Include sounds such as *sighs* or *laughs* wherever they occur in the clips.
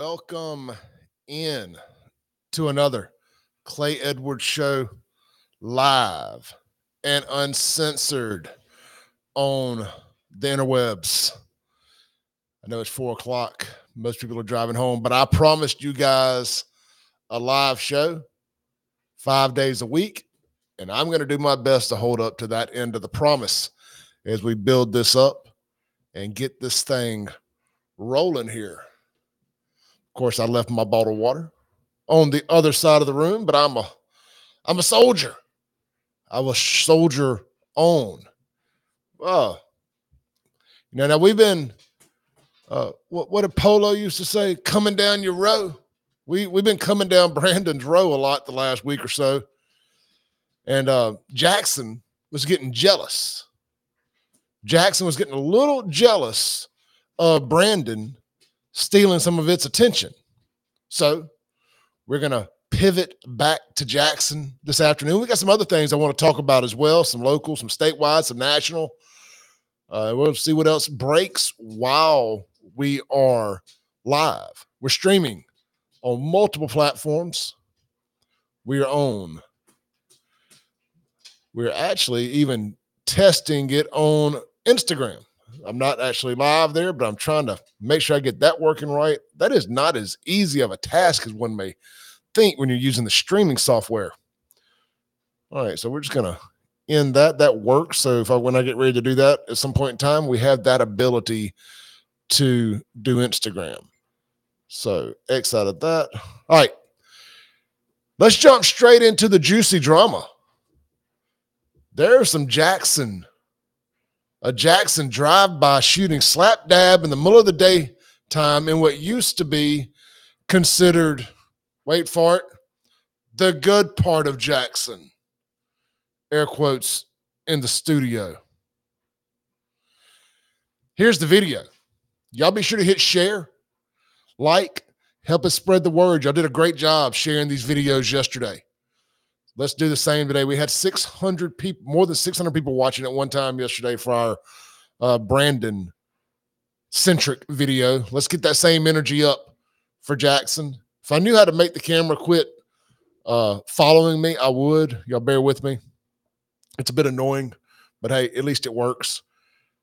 Welcome in to another Clay Edwards show live and uncensored on the interwebs. I know it's four o'clock. Most people are driving home, but I promised you guys a live show five days a week. And I'm going to do my best to hold up to that end of the promise as we build this up and get this thing rolling here. Of course, I left my bottle of water on the other side of the room, but I'm a I'm a soldier. I was soldier on. Uh, you know, now we've been uh, what what did Polo used to say? Coming down your row. We we've been coming down *laughs* Brandon's row a lot the last week or so, and uh, Jackson was getting jealous. Jackson was getting a little jealous of Brandon stealing some of its attention. So we're going to pivot back to Jackson this afternoon. We got some other things I want to talk about as well some local, some statewide, some national. Uh, we'll see what else breaks while we are live. We're streaming on multiple platforms. We are on. We're actually even testing it on Instagram. I'm not actually live there, but I'm trying to make sure I get that working right. That is not as easy of a task as one may think when you're using the streaming software. All right, so we're just gonna end that. That works. So if I when I get ready to do that at some point in time, we have that ability to do Instagram. So X out of that. All right. Let's jump straight into the juicy drama. There's some Jackson a Jackson drive-by shooting slap dab in the middle of the day time in what used to be considered, wait for it, the good part of Jackson. Air quotes in the studio. Here's the video. Y'all be sure to hit share, like, help us spread the word. Y'all did a great job sharing these videos yesterday. Let's do the same today. We had 600 people, more than 600 people watching at one time yesterday for our uh, Brandon centric video. Let's get that same energy up for Jackson. If I knew how to make the camera quit uh, following me, I would. Y'all bear with me. It's a bit annoying, but hey, at least it works.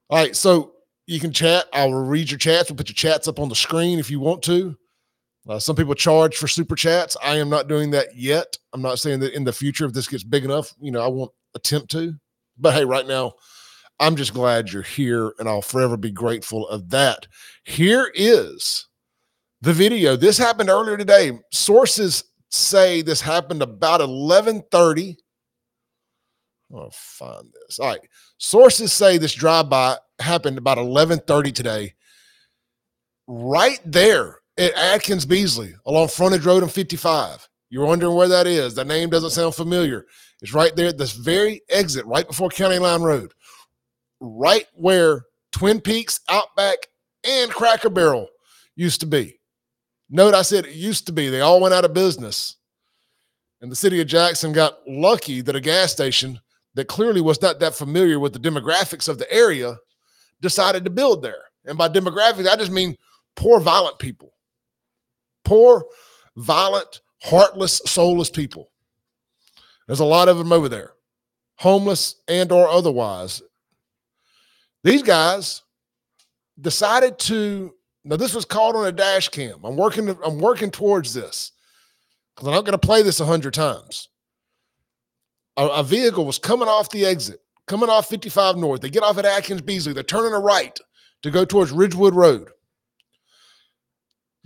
All right, so you can chat. I'll read your chats. We'll put your chats up on the screen if you want to. Uh, some people charge for super chats. I am not doing that yet. I'm not saying that in the future, if this gets big enough, you know, I won't attempt to. But hey, right now, I'm just glad you're here and I'll forever be grateful of that. Here is the video. This happened earlier today. Sources say this happened about 11:30. I'll find this. All right. Sources say this drive-by happened about 11:30 today. Right there at Atkins Beasley along Frontage Road and 55. You're wondering where that is. The name doesn't sound familiar. It's right there at this very exit, right before County Line Road, right where Twin Peaks, Outback, and Cracker Barrel used to be. Note I said it used to be. They all went out of business. And the city of Jackson got lucky that a gas station that clearly was not that familiar with the demographics of the area decided to build there. And by demographics, I just mean poor, violent people poor, violent, heartless, soulless people. There's a lot of them over there, homeless and or otherwise. These guys decided to now this was caught on a dash cam. I'm working I'm working towards this because I'm not going to play this a hundred times. A, a, vehicle was coming off the exit, coming off 55 North. They get off at Atkins Beasley. They're turning a right to go towards Ridgewood Road.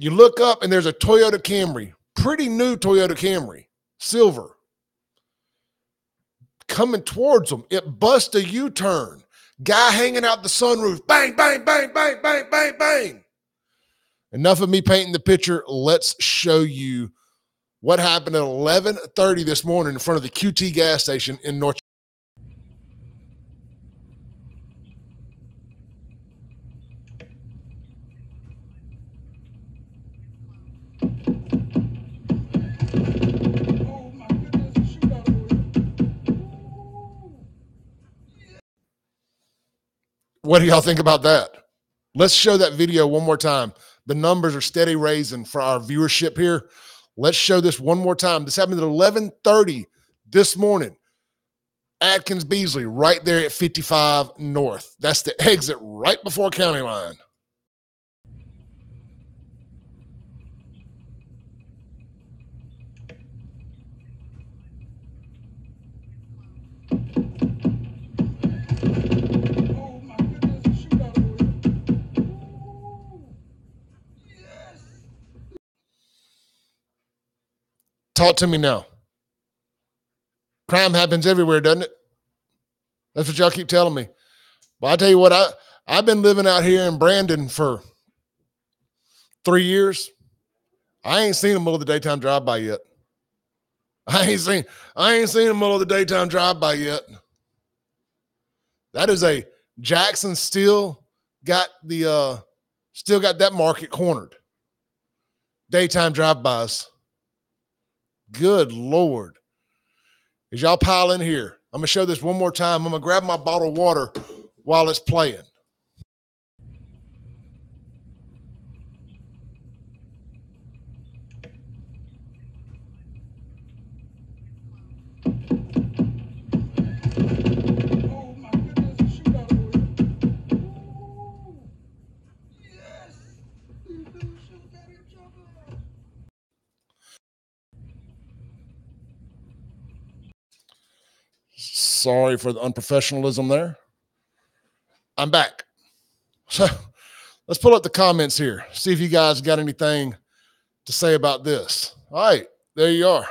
You look up and there's a Toyota Camry, pretty new Toyota Camry, silver, coming towards them. It busts a U turn. Guy hanging out the sunroof. Bang, bang, bang, bang, bang, bang, bang. Enough of me painting the picture. Let's show you what happened at 11:30 this morning in front of the QT gas station in North What do y'all think about that? Let's show that video one more time. The numbers are steady raising for our viewership here. Let's show this one more time. This happened at 11:30 this morning. Atkins Beasley right there at 55 North. That's the *laughs* exit right before county line. Talk to me now. Crime happens everywhere, doesn't it? That's what y'all keep telling me. Well, I tell you what, I I've been living out here in Brandon for three years. I ain't seen a middle of the daytime drive by yet. *laughs* I ain't seen I ain't seen a middle of the daytime drive by yet. That is a Jackson still got the uh still got that market cornered. Daytime drive-bys. Good Lord. As y'all pile in here, I'm going to show this one more time. I'm going to grab my bottle of water while it's playing. Sorry for the unprofessionalism there. I'm back. So let's pull up the comments here. See if you guys got anything to say about this. All right, there you are.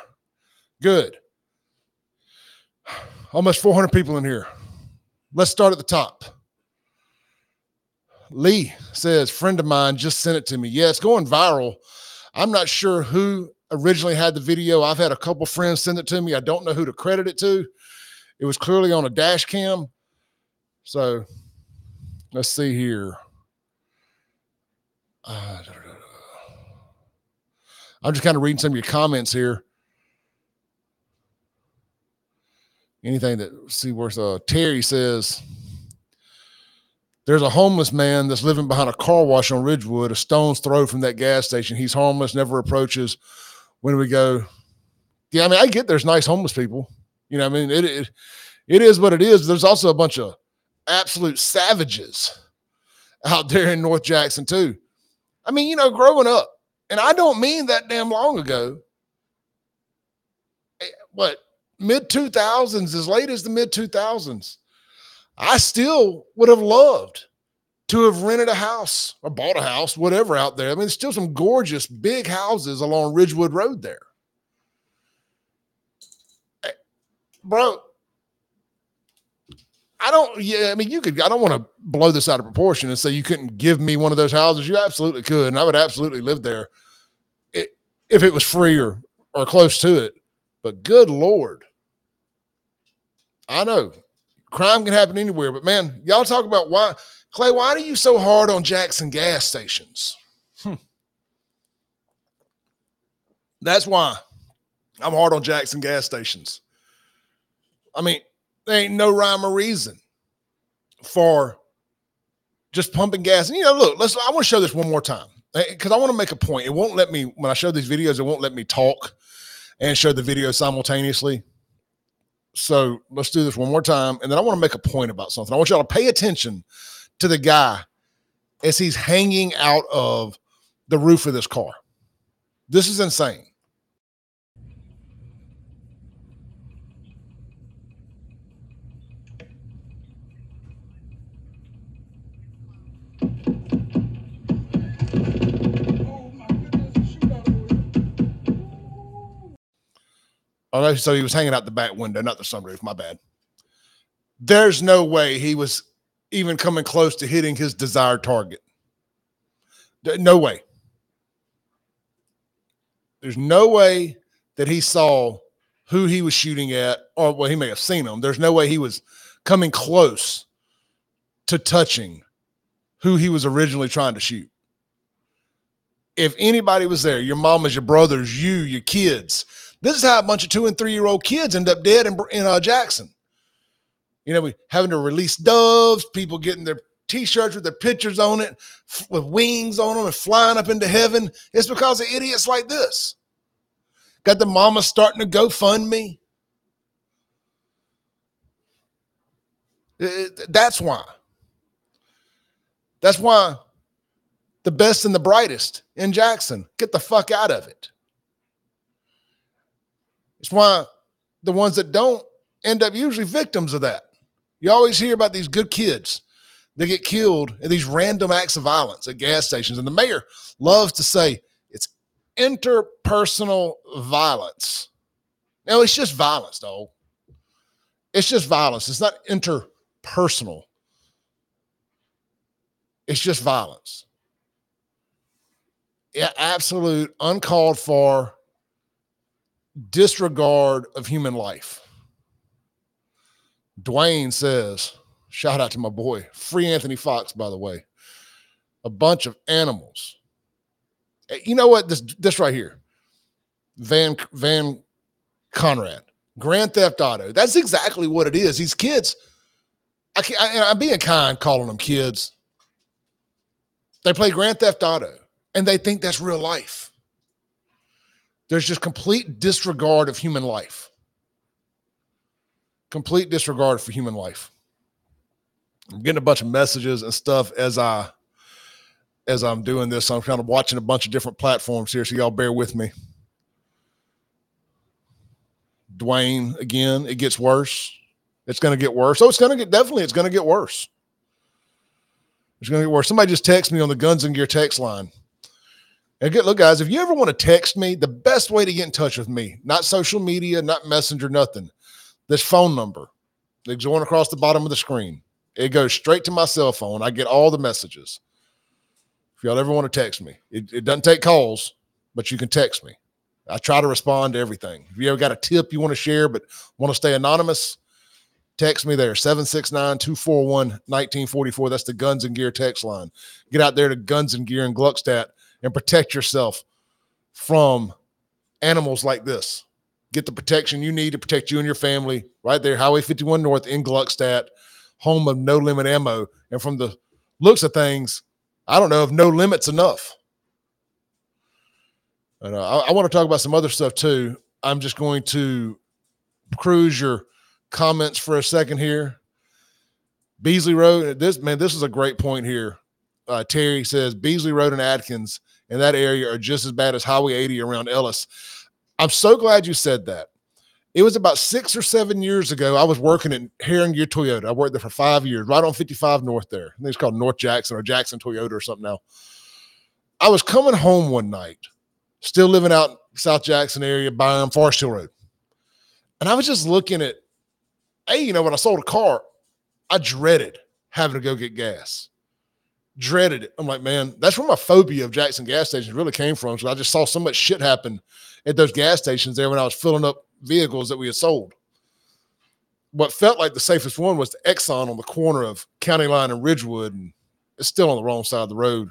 Good. Almost 400 people in here. Let's start at the top. Lee says, friend of mine just sent it to me. Yeah, it's going viral. I'm not sure who originally had the video. I've had a couple friends send it to me. I don't know who to credit it to. It was clearly on a dash cam. So let's see here. Uh, I'm just kind of reading some of your comments here. Anything that see where's uh Terry says there's a homeless man that's living behind a car wash on Ridgewood, a stone's throw from that gas station. He's homeless, never approaches. When we go, yeah, I mean, I get there's nice homeless people. You know, I mean, it, it it is what it is. There's also a bunch of absolute savages out there in North Jackson too. I mean, you know, growing up, and I don't mean that damn long ago. Eh, what mid 2000s, as late as the mid 2000s, I still would have loved to have rented a house or bought a house, whatever out there. I mean, there's still some gorgeous big houses along Ridgewood Road there. Bro, I don't, yeah, I mean, you could, I don't want to blow this out of proportion and say you couldn't give me one of those houses. You absolutely could. And I would absolutely live there if it was free or, or close to it. But good Lord, I know crime can happen anywhere, but man, y'all talk about why, Clay, why are you so hard on Jackson gas stations? Hmm. That's why I'm hard on Jackson gas stations. I mean, there ain't no rhyme or reason for just pumping gas. And you know, look, let's I want to show this one more time because eh, I want to make a point. It won't let me when I show these videos, it won't let me talk and show the video simultaneously. So let's do this one more time. And then I want to make a point about something. I want y'all to pay attention to the guy as he's hanging out of the roof of this car. This is insane. Oh, no, so he was hanging out the back window, not the sunroof. My bad. There's no way he was even coming close to hitting his desired target. No way. There's no way that he saw who he was shooting at, or well, he may have seen him. There's no way he was coming close to touching who he was originally trying to shoot. If anybody was there, your mamas, your brothers, you, your kids, this is how a bunch of two and three year old kids end up dead in, in uh, Jackson. You know, we having to release doves, people getting their t-shirts with their pictures on it, f- with wings on them and flying up into heaven. It's because of idiots like this. Got the mama starting to go fund me. That's why. That's why the best and the brightest in Jackson get the fuck out of it. It's why the ones that don't end up usually victims of that. You always hear about these good kids that get killed in these random acts of violence at gas stations. And the mayor loves to say it's interpersonal violence. No, it's just violence, though. It's just violence. It's not interpersonal. It's just violence. Yeah, absolute uncalled for disregard of human life. Dwayne says, shout out to my boy, free Anthony Fox, by the way. A bunch of animals. Eh, you know what? This this right here. Van Van Conrad. Grand Theft Auto. That's exactly what it is. These kids, I I, I'm being kind calling them kids. They play Grand Theft Auto and they think that's real life. There's just complete disregard of human life. Complete disregard for human life. I'm getting a bunch of messages and stuff as I as I'm doing this. I'm kind of watching a bunch of different platforms here, so y'all bear with me. Dwayne, again, it gets worse. It's going to get worse. Oh, it's going to get definitely. It's going to get worse. It's going to get worse. Somebody just texted me on the Guns and Gear text line. And get, look, guys, if you ever want to text me, the best way to get in touch with me, not social media, not messenger, nothing, this phone number that's going across the bottom of the screen. It goes straight to my cell phone. I get all the messages. If y'all ever want to text me, it, it doesn't take calls, but you can text me. I try to respond to everything. If you ever got a tip you want to share, but want to stay anonymous, text me there 769 241 1944. That's the Guns and Gear text line. Get out there to Guns and Gear in Gluckstadt and protect yourself from animals like this. Get the protection you need to protect you and your family right there, Highway 51 North in Gluckstadt, home of no limit ammo. And from the looks of things, I don't know if no limit's enough. And, uh, I, I want to talk about some other stuff too. I'm just going to cruise your comments for a second here. Beasley Road, this man, this is a great point here. Uh, Terry says Beasley Road and Atkins in that area are just as bad as Highway 80 around Ellis. I'm so glad you said that. It was about six or seven years ago. I was working at Herrin-Gear Toyota. I worked there for five years, right on 55 North there. I think it's called North Jackson or Jackson Toyota or something now. I was coming home one night, still living out South Jackson area, buying Forest Hill Road. And I was just looking at, hey, you know, when I sold a car, I dreaded having to go get gas dreaded it. I'm like, man, that's where my phobia of Jackson gas stations really came from. So I just saw so much shit happen at those gas stations there when I was filling up vehicles that we had sold. What felt like the safest one was the Exxon on the corner of County Line and Ridgewood, and it's still on the wrong side of the road.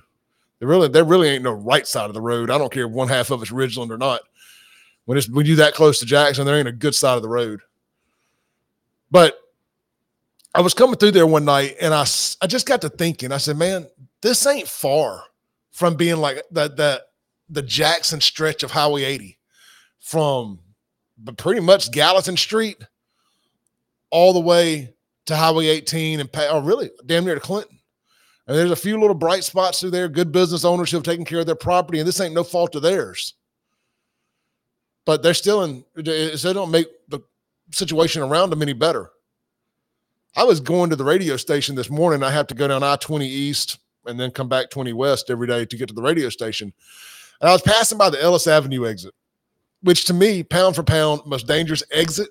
There really, there really ain't no right side of the road. I don't care if one half of it's Ridgeland or not. When it's when you that close to Jackson, there ain't a good side of the road. But I was coming through there one night and I, I just got to thinking, I said, man, this ain't far from being like the, the, the Jackson stretch of Highway 80 from but pretty much Gallatin Street all the way to Highway 18 and oh, really damn near to Clinton. And there's a few little bright spots through there, good business owners who have taken care of their property, and this ain't no fault of theirs. But they're still in, so they don't make the situation around them any better. I was going to the radio station this morning. I have to go down I 20 East and then come back 20 West every day to get to the radio station. And I was passing by the Ellis Avenue exit, which to me, pound for pound, most dangerous exit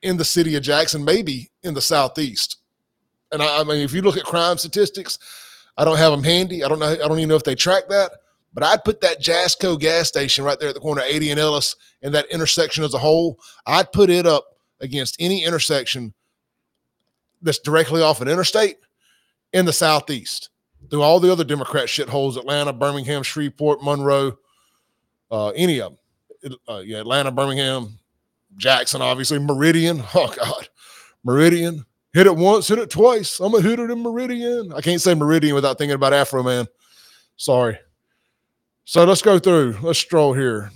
in the city of Jackson, maybe in the Southeast. And I, I mean, if you look at crime statistics, I don't have them handy. I don't know. I don't even know if they track that. But I'd put that Jasco gas station right there at the corner of 80 and Ellis and that intersection as a whole. I'd put it up against any intersection that's directly off an interstate in the southeast through all the other Democrat shitholes Atlanta, Birmingham, Shreveport, Monroe, uh, any of them. Uh, yeah, Atlanta, Birmingham, Jackson, obviously, Meridian. *laughs* Oh, God. Meridian. Hit it once, hit it twice. I'm a hooter in Meridian. I can't say Meridian without thinking about Afroman. Sorry. So let's go through. Let's stroll here.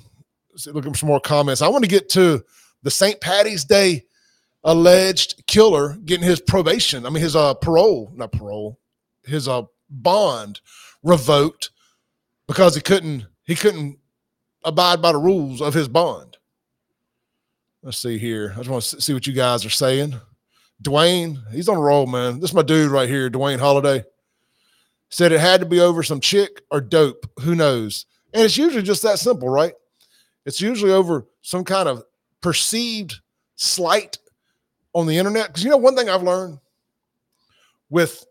Let's look at some more comments. I want to get to the St. Patty's Day alleged killer getting his probation. I mean his uh parole, not parole, his uh bond revoked because he couldn't he couldn't abide by the rules of his bond. Let's see here. I just want to see what you guys are saying. Dwayne, he's on a roll, man. This is my dude right here, Dwayne Holiday. Said it had to be over some chick or dope. Who knows? And it's usually just that simple, right? It's usually over some kind of perceived slight on the internet. Because you know, one thing I've learned with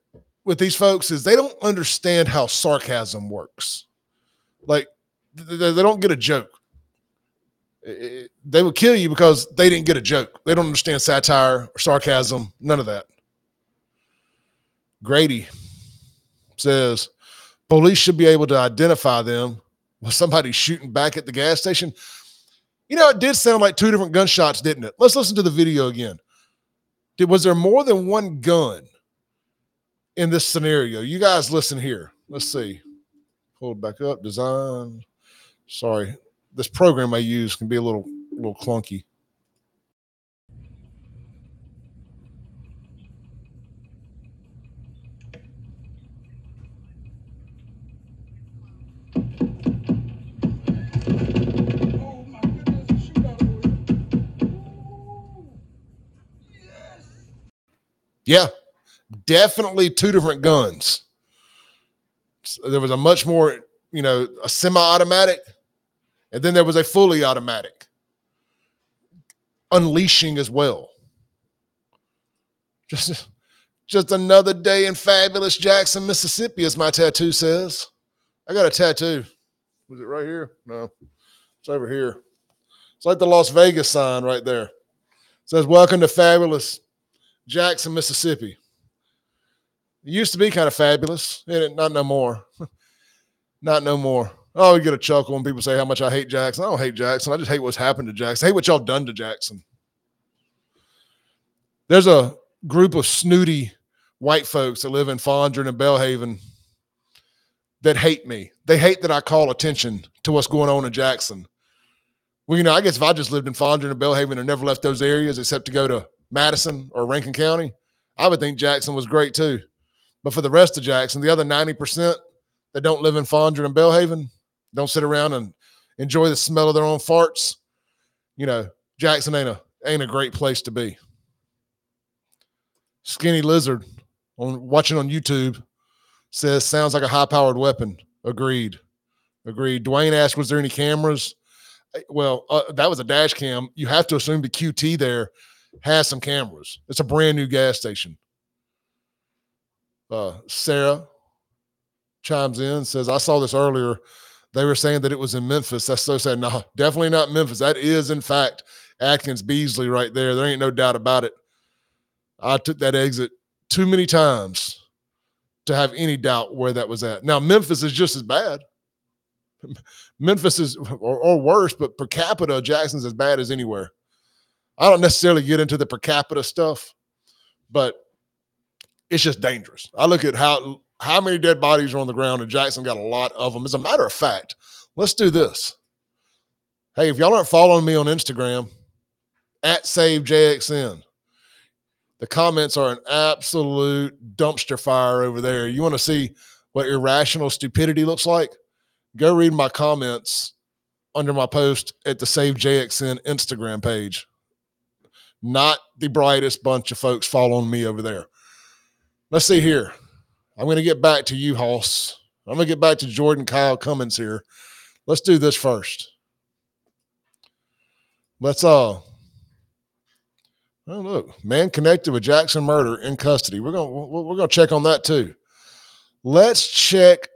with these folks is they don't understand how sarcasm works. Like they, don't get a joke. they would kill you because they didn't get a joke. They don't understand satire or sarcasm, none of that. Grady says police should be able to identify them with somebody shooting back at the gas station. You know, it did sound like two different gunshots, didn't it? Let's listen to the video again. Did was there more than one gun in this scenario? You guys listen here. Let's see. Hold back up. Design. Sorry, this program I use can be a little little clunky. Yeah, definitely two different guns. There was a much more, you know, a semi-automatic, and then there was a fully automatic unleashing as well. *laughs* Just, just another day in fabulous Jackson, Mississippi, as my tattoo says. I got a tattoo. Was it right here? No, it's over here. It's like the Las Vegas sign right there. It says, Welcome to fabulous Jackson, Mississippi. It used to be kind of fabulous. It, not no more. *laughs* Not no more. Oh, you get a chuckle when people say how much I hate Jackson. I don't hate Jackson. I just hate what's happened to Jackson. I hate what y'all done to Jackson. There's a group of snooty white folks that live in Fondren and Belhaven that hate me. They hate that I call attention to what's going on in Jackson. Well, you know, I guess if I just lived in Fondren and Belhaven and never left those areas except to go to Madison or Rankin County, I would think Jackson was great too. But for the rest of Jackson, the other 90% that don't live in Fondren and Belhaven, don't sit around and enjoy the smell of their own farts, you know, Jackson ain't a ain't a great place to be. Skinny Lizard on watching on YouTube says sounds like a high powered weapon. Agreed. Agreed. Dwayne asked, was there any cameras? Well, uh, that was a dash cam. You have to assume the QT there has some cameras. It's a brand new gas station. Uh, Sarah chimes in says, I saw this earlier. They were saying that it was in Memphis. That's so sad. No, definitely not Memphis. That is, in fact, Atkins Beasley right there. There ain't no doubt about it. I took that exit too many times to have any doubt where that was at. Now, Memphis is just as bad. *laughs* Memphis is, or, or worse, but per capita, Jackson's as bad as anywhere. I don't necessarily get into the per capita stuff, but it's just dangerous. I look at how how many dead bodies are on the ground, and Jackson got a lot of them. As a matter of fact, let's do this. Hey, if y'all aren't following me on Instagram, at SaveJXN, the comments are an absolute dumpster fire over there. You want to see what irrational stupidity looks like? Go read my comments under my post at the Save JXN Instagram page not the brightest bunch of folks following me over there. Let's see here. I'm going to get back to you, Hoss. I'm going to get back to Jordan Kyle Cummins here. Let's do this first. Let's uh Oh look, man connected with Jackson murder in custody. We're gonna we're gonna check on that too. Let's check.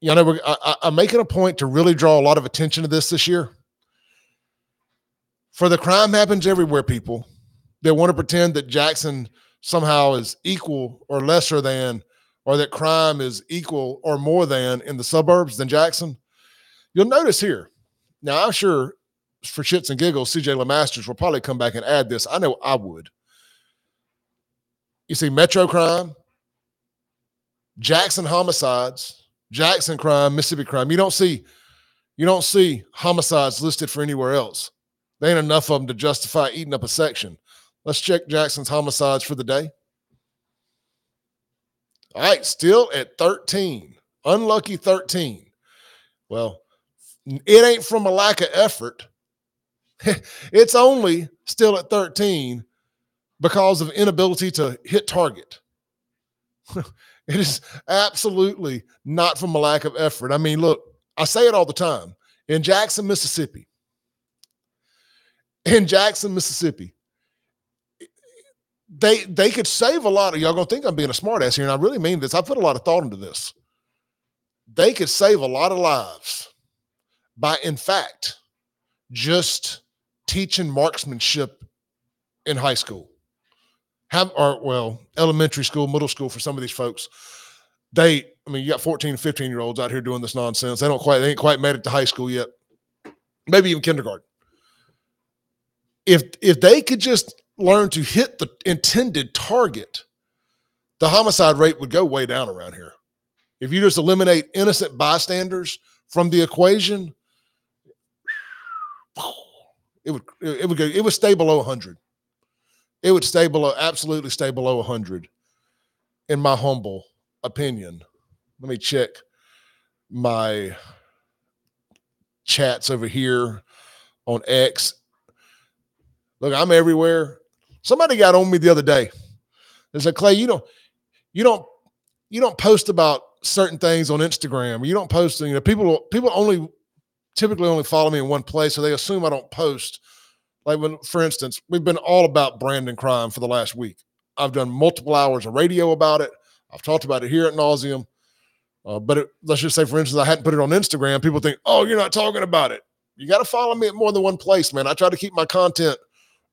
You know, I, I'm making a point to really draw a lot of attention to this this year for the crime happens everywhere, people. They want to pretend that Jackson somehow is equal or lesser than, or that crime is equal or more than in the suburbs than Jackson. You'll notice here. Now, I'm sure for shits and giggles, CJ LeMasters will probably come back and add this. I know I would. You see Metro crime, Jackson homicides, Jackson crime, Mississippi crime. You don't see you don't see homicides listed for anywhere else. There ain't enough of them to justify eating up a section. Let's check Jackson's homicides for the day. All right, still at 13. Unlucky 13. Well, it ain't from a lack of effort. *laughs* it's only still at 13 because of inability to hit target. *laughs* it is absolutely not from a lack of effort. I mean, look, I say it all the time. In Jackson, Mississippi, in Jackson, Mississippi, they they could save a lot of y'all gonna think I'm being a smartass here, and I really mean this. I put a lot of thought into this. They could save a lot of lives by, in fact, just teaching marksmanship in high school. Have or well, elementary school, middle school for some of these folks. They, I mean, you got 14, 15 year olds out here doing this nonsense. They don't quite, they ain't quite made it to high school yet. Maybe even kindergarten. If if they could just learn to hit the intended target, the homicide rate would go way down around here. If you just eliminate innocent bystanders from the equation, it would it would go it would stay below 100. It would stay below absolutely stay below 100 in my humble opinion. Let me check my chats over here on X. Look, I'm everywhere. Somebody got on me the other day. They said, Clay, you don't, you don't, you don't post about certain things on Instagram. You don't post, you know, people people only typically only follow me in one place, so they assume I don't post. Like when, for instance, we've been all about Brandon crime for the last week. I've done multiple hours of radio about it. I've talked about it here at nauseum. Uh, but it, let's just say, for instance, I hadn't put it on Instagram. People think, oh, you're not talking about it. You got to follow me at more than one place, man. I try to keep my content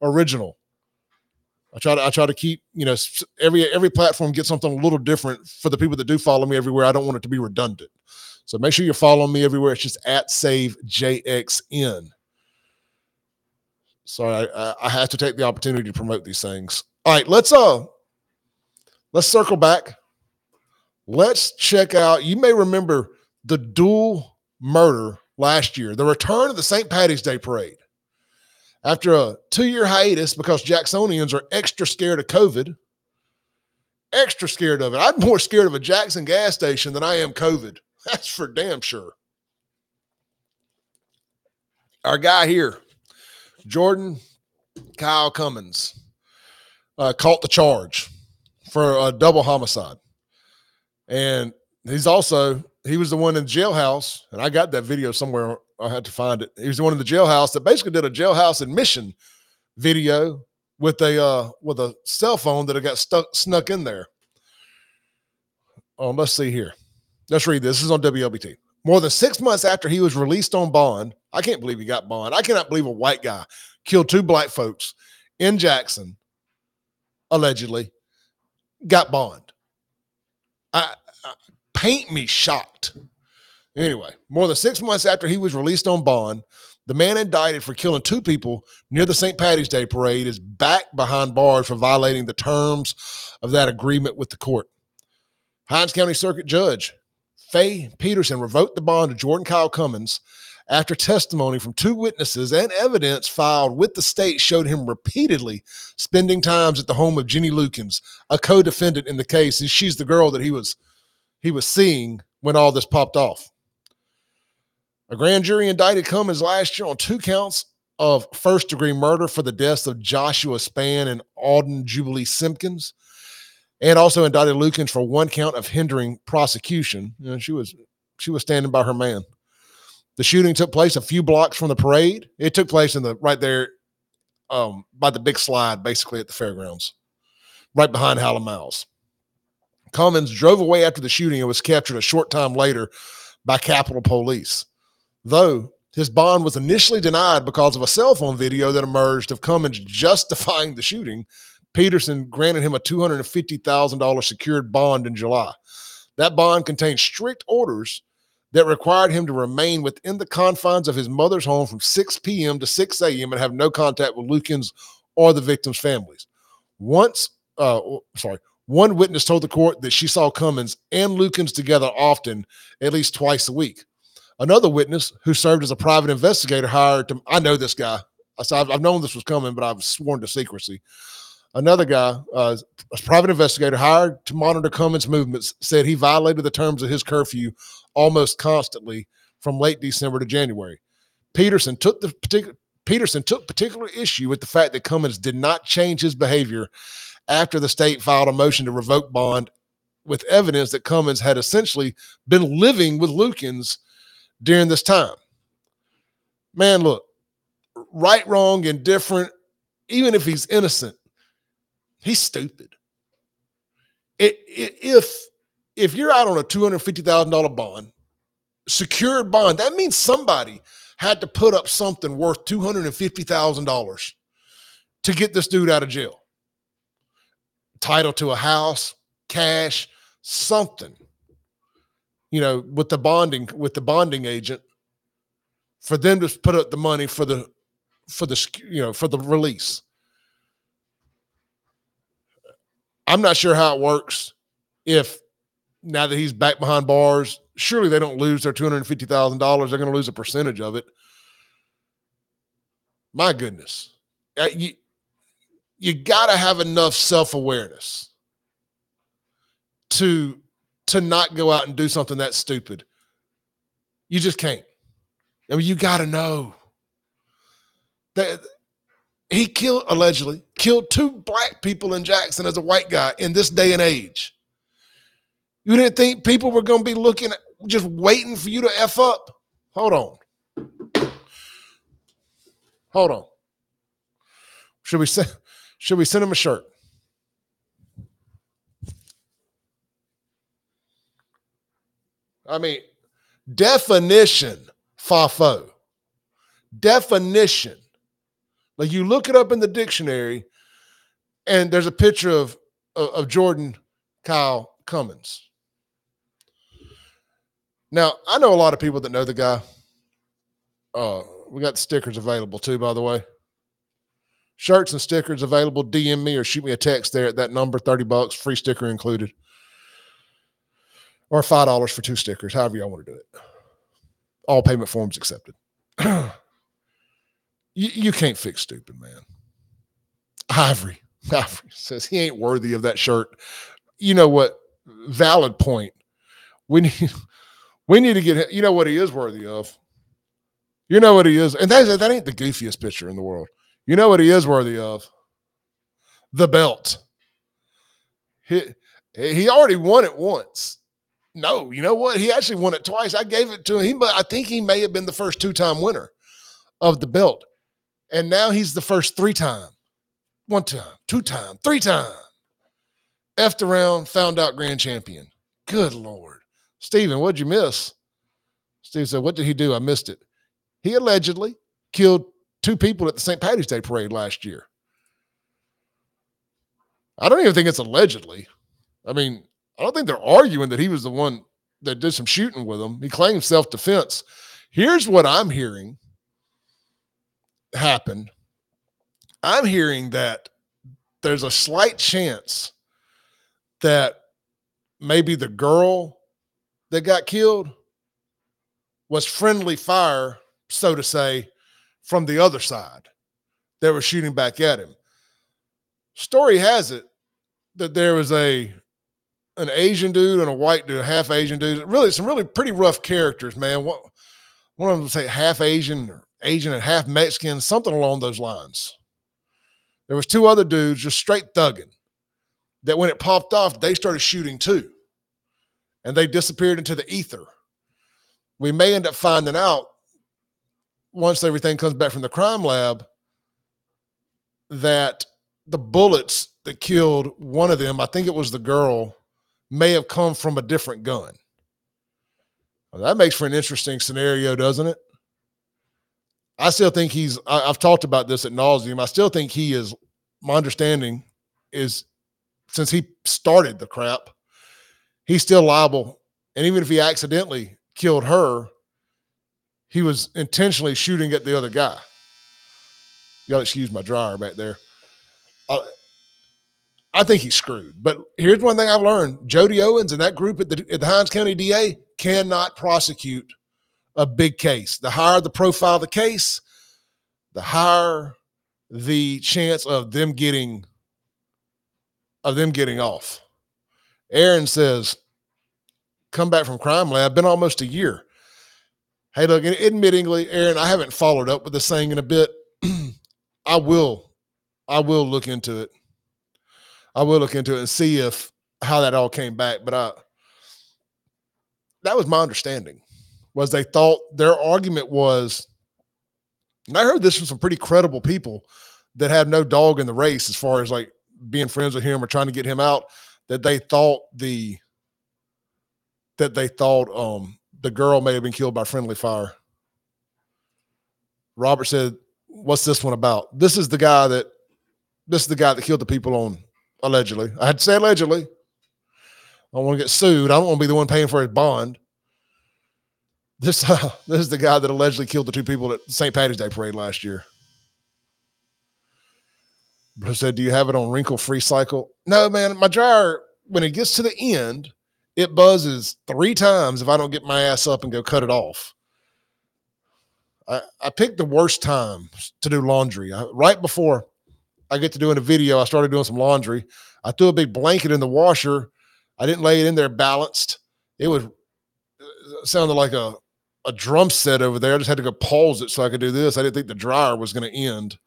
original. I try to I try to keep you know every every platform gets something a little different for the people that do follow me everywhere. I don't want it to be redundant, so make sure you're following me everywhere. It's just at save jxn. Sorry, I, I have to take the opportunity to promote these things. All right, let's uh let's circle back. Let's check out. You may remember the dual murder last year, the return of the St. Patty's Day parade after a two year hiatus because Jacksonians are extra scared of COVID. Extra scared of it. I'm more scared of a Jackson gas station than I am COVID. *laughs* That's for damn sure. Our guy here, Jordan Kyle Cummins, uh, caught the charge for a double homicide. And he's also, he was the one in jailhouse, and I got that video somewhere I had to find it. He was one in the jailhouse that basically did a jailhouse admission video with a uh, with a cell phone that got stuck snuck in there. Um, let's see here. Let's read this. This is on WLBT. More than six months after he was released on bond, I can't believe he got bond. I cannot believe a white guy killed two black folks in Jackson, allegedly, got bond. I, I paint me shocked. Anyway, more than six months after he was released on bond, the man indicted for killing two people near the St. Patty's Day parade is back behind bars for violating the terms of that agreement with the court. Hinds County Circuit Judge Faye Peterson revoked the bond of Jordan Kyle Cummins after testimony from two witnesses and evidence filed with the state showed him repeatedly spending times at the home of Jenny Lukens, a co-defendant in the case. And she's the girl that he was he was seeing when all this popped off. A grand jury indicted Cummins last year on two counts of first degree murder for the deaths of Joshua Spann and Auden Jubilee Simpkins, and also indicted Lukens for one count of hindering prosecution. You know, she was she was standing by her man. The shooting took place a few blocks from the parade. It took place in the right there um, by the big slide, basically at the fairgrounds, right behind Hal & Mal's. Cummins drove away after the shooting and was captured a short time later by Capitol Police though his bond was initially denied because of a cell phone video that emerged of Cummins justifying the shooting. Peterson granted him a $250,000 secured bond in July. That bond contained strict orders that required him to remain within the confines of his mother's home from 6 p.m. to 6 a.m. and have no contact with Lukens or the victims' families. Once uh, sorry, one witness told the court that she saw Cummins and Lukens together often, at least twice a week. Another witness who served as a private investigator hired to, I know this guy. Said, I've, I've known this was coming, but I've sworn to secrecy. Another guy, uh, a private investigator hired to monitor Cummins' movements, said he violated the terms of his curfew almost constantly from late December to January. Peterson took the particular Peterson took particular issue with the fact that Cummins did not change his behavior after the state filed a motion to revoke bond with evidence that Cummins had essentially been living with Lukens during this time. Man, look, right, wrong, indifferent, even if he's innocent, he's stupid. It, it, if if you're out on a two hundred fifty thousand dollar bond, secured bond, that means somebody had to put up something worth two hundred and fifty thousand dollars to get this dude out of jail title to a house, cash, something. You know, with the bonding with the bonding agent for them to put up the money for the for the you know for the release. I'm not sure how it works if now that he's back behind bars, surely they don't lose their $250,000. They're going to lose a percentage of it. My goodness. Uh, you, you got to have enough self-awareness to to not go out and do something that stupid. You just can't. I mean, you got to know that he killed allegedly killed two black people in Jackson as a white guy in this day and age. You didn't think people were going to be looking just waiting for you to f up? Hold on. Hold on. Should we send? should we send him a shirt? I mean, definition, FAFO. Definition. Like you look it up in the dictionary, and there's a picture of, of, Jordan Kyle Cummins. Now, I know a lot of people that know the guy. Uh, we got stickers available too, by the way. Shirts and stickers available. DM me or shoot me a text there at that number, 30 bucks, free sticker included. Or $5 for two stickers, however y'all want to do it. All payment forms accepted. *clears throat* you, you can't fix stupid, man. Ivory. *laughs* Ivory says he ain't worthy of that shirt. You know what? Valid point. We need *laughs* we need to get you know what he is worthy of. You know what he is, and that, that ain't the goofiest picture in the world. You know what he is worthy of? The belt. He, he already won it once. No, you know what? He actually won it twice. I gave it to him, but I think he may have been the first two time winner of the belt. And now he's the first three time, one time, two time, three time. Effed around, found out grand champion. Good Lord. Steven, what'd you miss? Steve said, What did he do? I missed it. He allegedly killed two people at the St. Patty's Day parade last year. I don't even think it's allegedly. I mean, I don't think they're arguing that he was the one that did some shooting with him. He claims self defense. Here's what I'm hearing happen I'm hearing that there's a slight chance that maybe the girl that got killed was friendly fire, so to say, from the other side that were shooting back at him. Story has it that there was a an Asian dude and a white dude, half Asian dude. Really, some really pretty rough characters, man. What one of them say half Asian or Asian and half Mexican, something along those lines. There was two other dudes just straight thugging. That when it popped off, they started shooting too, and they disappeared into the ether. We may end up finding out once everything comes back from the crime lab that the bullets that killed one of them, I think it was the girl, may have come from a different gun. Well, that makes for an interesting scenario, doesn't it? I still think he's, I, have talked about this at nauseum. I still think he is, my understanding is since he started the crap, he's still liable. And even if he accidentally killed her, he was intentionally shooting at the other guy. Y'all excuse my dryer back there. Uh, I think he's screwed. But here's one thing I've learned: Jody Owens and that group at the, at the Hinds County DA cannot prosecute a big case. The higher the profile of the case, the higher the chance of them getting of them getting off. Aaron says, "Come back from crime lab. Been almost a year." Hey, look, admittingly, Aaron, I haven't followed up with this thing in a bit. *clears throat* I will, I will look into it. I will look into it and see if how that all came back. But I, that was my understanding was they thought their argument was, and I heard this from some pretty credible people that have no dog in the race as far as like being friends with him or trying to get him out, that they thought the that they thought um the girl may have been killed by friendly fire. Robert said, What's this one about? This is the guy that this is the guy that killed the people on allegedly. I had to say allegedly. I don't want to get sued. I don't want to be the one paying for his bond. This uh, *laughs* this is the guy that allegedly killed the two people at St. Patty's Day parade last year. Bro said, "Do you have it on wrinkle free cycle?" No, man. My dryer when it gets to the end, it buzzes three times if I don't get my ass up and go cut it off. I, I picked the worst time to do laundry. I, right before I get to doing a video, I started doing some laundry. I threw a big blanket in the washer. I didn't lay it in there balanced. It was it uh, sounded like a a drum set over there. I just had to go pause it so I could do this. I didn't think the dryer was going to end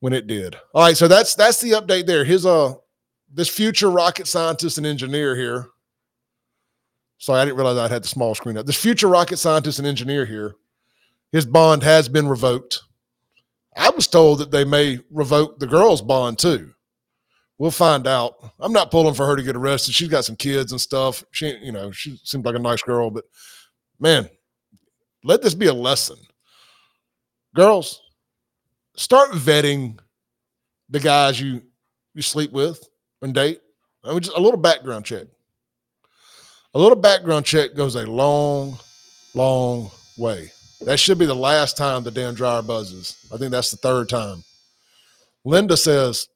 when it did. All right, so that's that's the update there. Here's a this future rocket scientist and engineer here. Sorry, I didn't realize I had the small screen up. This future rocket scientist and engineer here, his bond has been revoked. I was told that they may revoke the girl's bond too. We'll find out. I'm not pulling for her to get arrested. She's got some kids and stuff. She, you know, she seems like a nice girl, but man, let this be a lesson. Girls, start vetting the guys you you sleep with and date. I mean, just a little background check. A little background check goes a long, long way. That should be the last time the damn dryer buzzes. I think that's the third time. Linda says,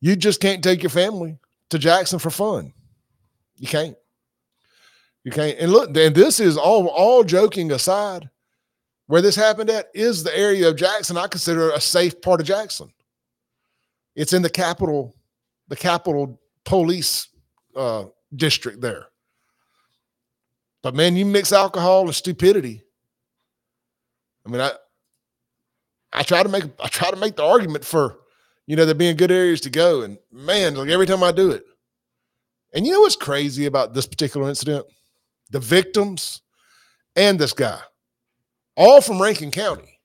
You just can't take your family to Jackson for fun. You can't. You can't. And look, and this is all all joking aside, where this happened at is the area of Jackson I consider a safe part of Jackson. It's in the capital, the capital police uh, district there. But man, you mix alcohol and stupidity. I mean, I I try to make I try to make the argument for you know there being good areas to go, and man, like every time I do it, and you know what's crazy about this particular incident? the victims, and this guy, all from Rankin County.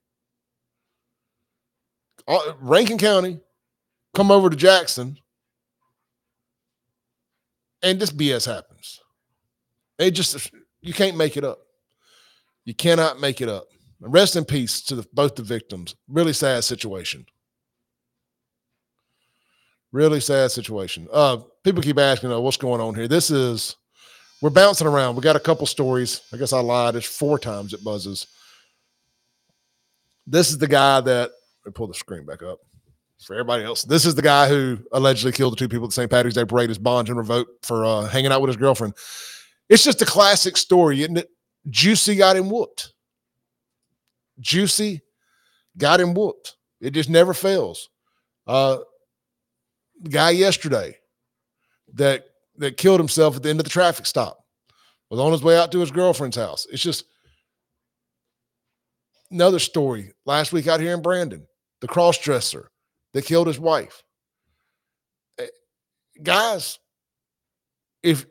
All, Rankin County, come over to Jackson, and this BS happens. It just you can't make it up. You cannot make it up. Rest in peace to the, both the victims. Really sad situation. Really sad situation. Uh, people keep asking, oh, what's going on here? This is we're bouncing around. We got a couple stories. I guess I lied. It's four times it buzzes. This is the guy that let pull the screen back up for everybody else. This is the guy who allegedly killed the two people at the St. Patrick's Day parade. His bond and revoked for uh, hanging out with his girlfriend. It's just a classic story, isn't it? Juicy got him whooped. Juicy got him whooped. It just never fails. Uh, guy yesterday that that killed himself at the end of the traffic stop was on his way out to his girlfriend's house. It's just another story. Last week out here in Brandon, the cross dresser that killed his wife. Eh, guys, if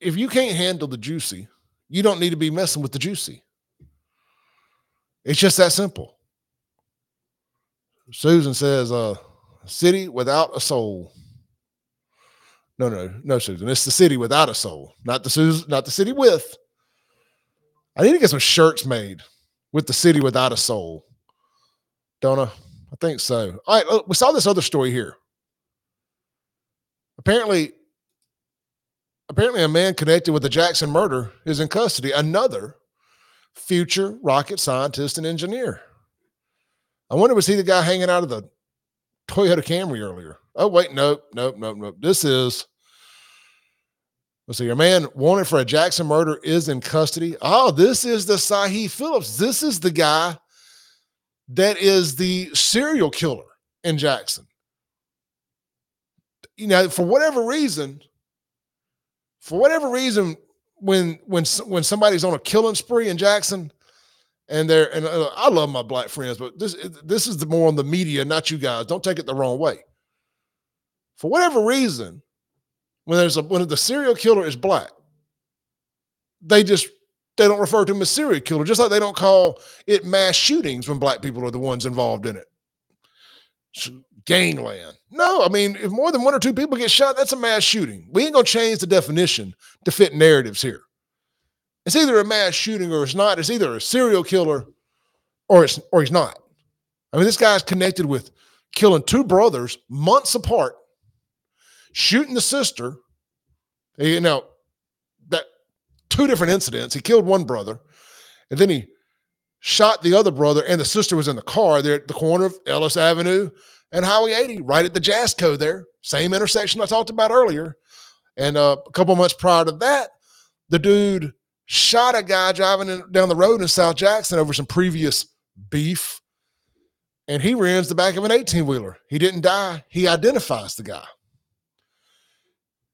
if you can't handle the juicy, you don't need to be messing with the juicy. It's just that simple. Susan says, uh, city without a soul. No, no, no, Susan. It's the city without a soul, not the Susan, not the city with. I need to get some shirts made with the city without a soul. Don't I? I think so. All right, we saw this other story here. Apparently, apparently, a man connected with the Jackson murder is in custody. Another future rocket scientist and engineer. I wonder was he the guy hanging out of the Toyota Camry earlier. Oh, wait, nope, nope, nope, nope. This is, let's see, your man wanted for a Jackson murder is in custody. Oh, this is the Sahi Phillips. This is the guy that is the serial killer in Jackson. You know, for whatever reason, for whatever reason, when when when somebody's on a killing spree in Jackson, and they're and uh, I love my black friends, but this this is the more on the media, not you guys. Don't take it the wrong way. For whatever reason, when there's a when the serial killer is black, they just they don't refer to him as serial killer, just like they don't call it mass shootings when black people are the ones involved in it. Gangland. No, I mean, if more than one or two people get shot, that's a mass shooting. We ain't gonna change the definition to fit narratives here. It's either a mass shooting or it's not. It's either a serial killer or it's or he's not. I mean, this guy's connected with killing two brothers months apart, shooting the sister. You know, that two different incidents. He killed one brother, and then he shot the other brother, and the sister was in the car there at the corner of Ellis Avenue and Highway 80, right at the Jasco there, same intersection I talked about earlier. And uh, a couple months prior to that, the dude shot a guy driving in, down the road in South Jackson over some previous beef, and he rears the back of an 18 wheeler. He didn't die. He identifies the guy.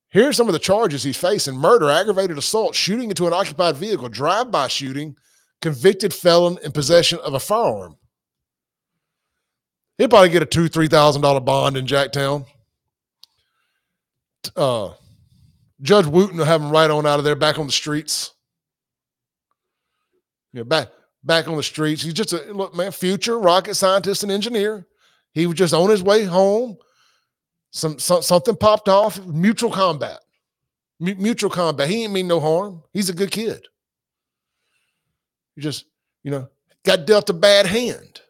Here's some of the charges he's facing murder, aggravated assault, shooting into an occupied vehicle, drive by shooting, convicted felon in possession of a firearm. He'll probably get a two, three thousand dollar bond in Jacktown. Uh, Judge Wooten will have him right on out of there, back on the streets. Yeah, back back on the streets. He's just a look, man, future rocket scientist and engineer. He was just on his way home some, some something popped off. Mutual combat. M- mutual combat. He ain't mean no harm. He's a good kid. He just, you know, got dealt a bad hand.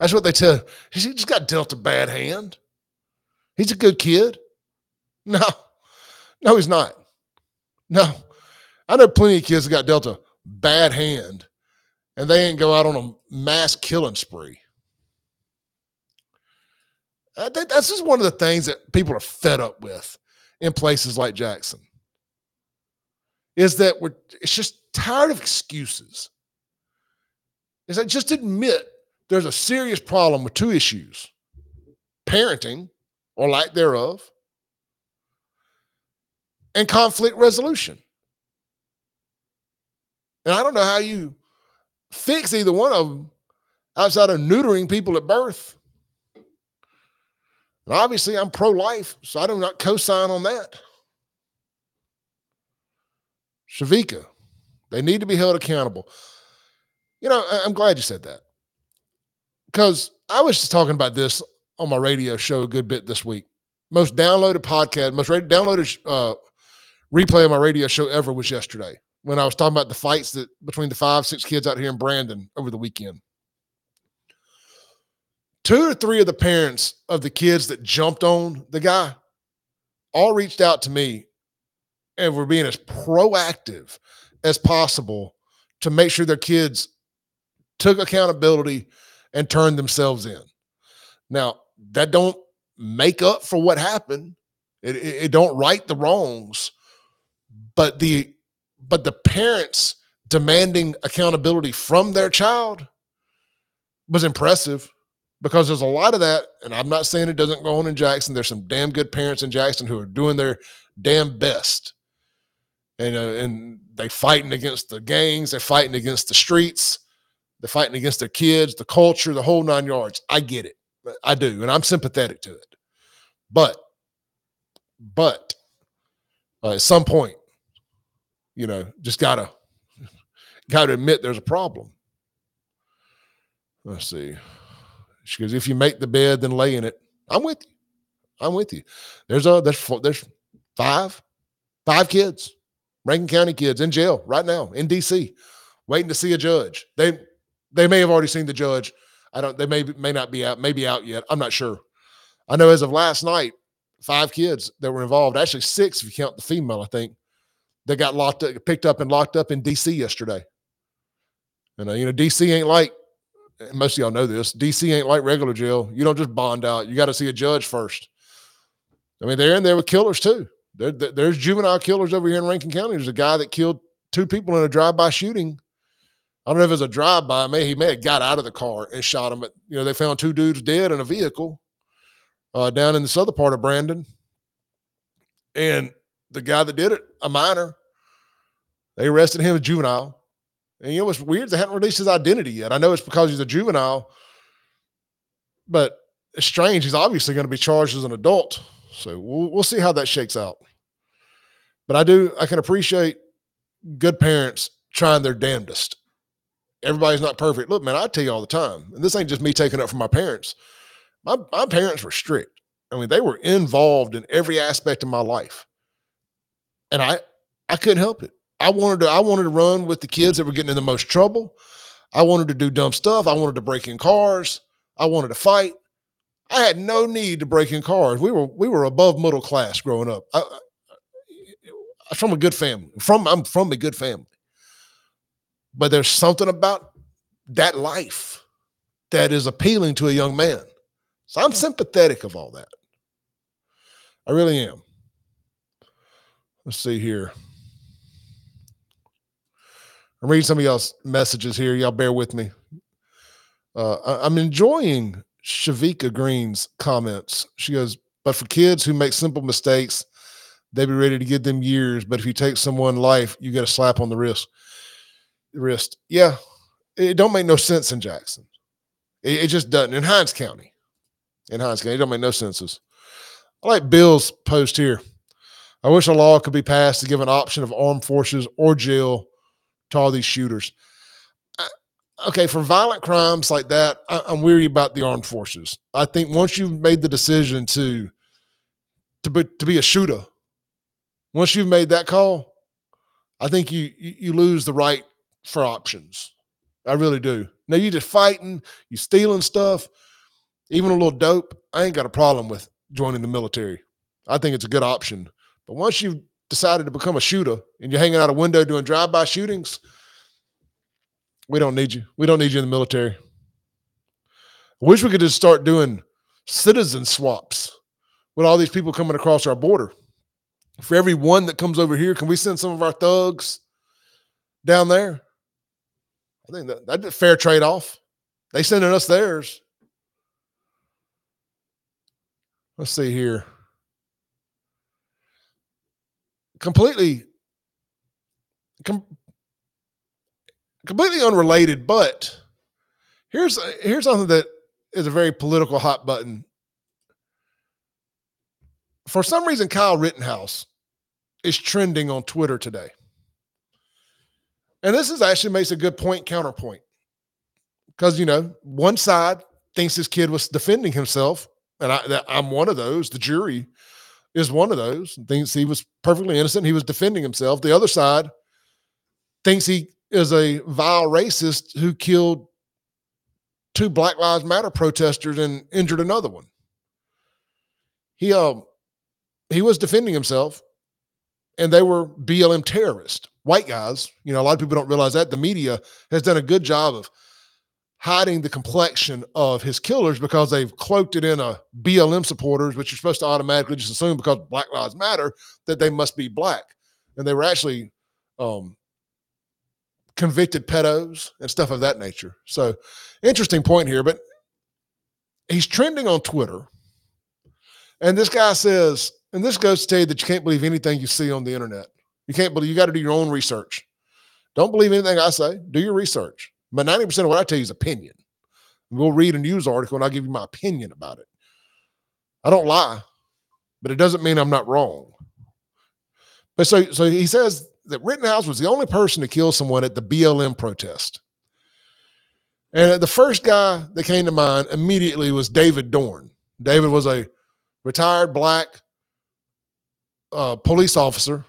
That's what they tell. He just got dealt a bad hand. He's a good kid. No, no, he's not. No, I know plenty of kids that got dealt a bad hand, and they ain't go out on a mass killing spree. Uh, I think that's just one of the things that people are fed up with in places like Jackson. Is that we're it's just tired of excuses. Is that just admit there's a serious problem with two issues parenting or lack thereof, and conflict resolution. And I don't know how you fix either one of them outside of neutering people at birth and obviously, I'm pro life, so I do not co sign on that. Shavika, they need to be held accountable. You know, I'm glad you said that because I was just talking about this on my radio show a good bit this week. Most downloaded podcast, most downloaded uh, replay of my radio show ever was yesterday when I was talking about the fights that between the five, six kids out here in Brandon over the weekend two or three of the parents of the kids that jumped on the guy all reached out to me and were being as proactive as possible to make sure their kids took accountability and turned themselves in. Now, that don't make up for what happened. It, it, it don't right the wrongs, but the but the parents demanding accountability from their child was impressive because there's a lot of that. And I'm not saying it doesn't go on in Jackson. There's some damn good parents in Jackson who are doing their damn best. And, uh, and they fighting against the gangs. They're fighting against the streets. They're fighting against their kids, the culture, the whole nine yards. I get it. I do. And I'm sympathetic to it. But, but uh, at some point, you know, just gotta, *laughs* gotta admit there's a problem. Let's see. She goes, if you make the bed, then lay in it. I'm with you. I'm with you. There's a there's four, there's five, five kids, Rankin County kids in jail right now in DC, waiting to see a judge. They they may have already seen the judge. I don't. They may may not be out. Maybe out yet. I'm not sure. I know as of last night, five kids that were involved. Actually, six if you count the female. I think they got locked up, picked up, and locked up in DC yesterday. And uh, you know, DC ain't like most of y'all know this. DC ain't like regular jail. You don't just bond out. You got to see a judge first. I mean, they're in there with killers too. There, there's juvenile killers over here in Rankin County. There's a guy that killed two people in a drive-by shooting. I don't know if it was a drive-by. May he may have got out of the car and shot him. But you know, they found two dudes dead in a vehicle uh, down in the southern part of Brandon, and the guy that did it, a minor, they arrested him as juvenile. And you know what's weird? They haven't released his identity yet. I know it's because he's a juvenile, but it's strange. He's obviously going to be charged as an adult. So we'll, we'll see how that shakes out. But I do, I can appreciate good parents trying their damnedest. Everybody's not perfect. Look, man, I tell you all the time, and this ain't just me taking up for my parents. My, my parents were strict. I mean, they were involved in every aspect of my life. And I I couldn't help it. I wanted to I wanted to run with the kids that were getting in the most trouble. I wanted to do dumb stuff. I wanted to break in cars. I wanted to fight. I had no need to break in cars. We were we were above middle class growing up. I, I, from a good family. From I'm from a good family. But there's something about that life that is appealing to a young man. So I'm sympathetic of all that. I really am. Let's see here. I'm reading some of y'all's messages here. Y'all bear with me. Uh, I'm enjoying Shavika Green's comments. She goes, but for kids who make simple mistakes, they'd be ready to give them years. But if you take someone life, you get a slap on the wrist. Wrist. Yeah, it don't make no sense in Jackson. It, it just doesn't. In Hinds County, in Hinds County, it don't make no senses. I like Bill's post here. I wish a law could be passed to give an option of armed forces or jail to all these shooters. Okay, for violent crimes like that, I'm weary about the armed forces. I think once you've made the decision to to be, to be a shooter, once you've made that call, I think you you lose the right for options. I really do. Now you're just fighting, you stealing stuff, even a little dope. I ain't got a problem with joining the military. I think it's a good option. But once you've decided to become a shooter and you're hanging out a window doing drive-by shootings, we don't need you. We don't need you in the military. I wish we could just start doing citizen swaps with all these people coming across our border. For every one that comes over here, can we send some of our thugs down there? I think that, that's a fair trade off. They sending us theirs. Let's see here completely com- completely unrelated but here's here's something that is a very political hot button for some reason kyle rittenhouse is trending on twitter today and this is actually makes a good point counterpoint because you know one side thinks this kid was defending himself and I, i'm one of those the jury is one of those. And thinks he was perfectly innocent. He was defending himself. The other side thinks he is a vile racist who killed two Black Lives Matter protesters and injured another one. He um he was defending himself, and they were BLM terrorists, white guys. You know, a lot of people don't realize that the media has done a good job of hiding the complexion of his killers because they've cloaked it in a BLM supporters, which you're supposed to automatically just assume because Black Lives Matter that they must be black. And they were actually um, convicted pedos and stuff of that nature. So interesting point here, but he's trending on Twitter. And this guy says, and this goes to tell you that you can't believe anything you see on the internet. You can't believe, you got to do your own research. Don't believe anything I say. Do your research. But 90% of what I tell you is opinion. We'll read a news article and I'll give you my opinion about it. I don't lie, but it doesn't mean I'm not wrong. But so, so he says that Rittenhouse was the only person to kill someone at the BLM protest. And the first guy that came to mind immediately was David Dorn. David was a retired black uh, police officer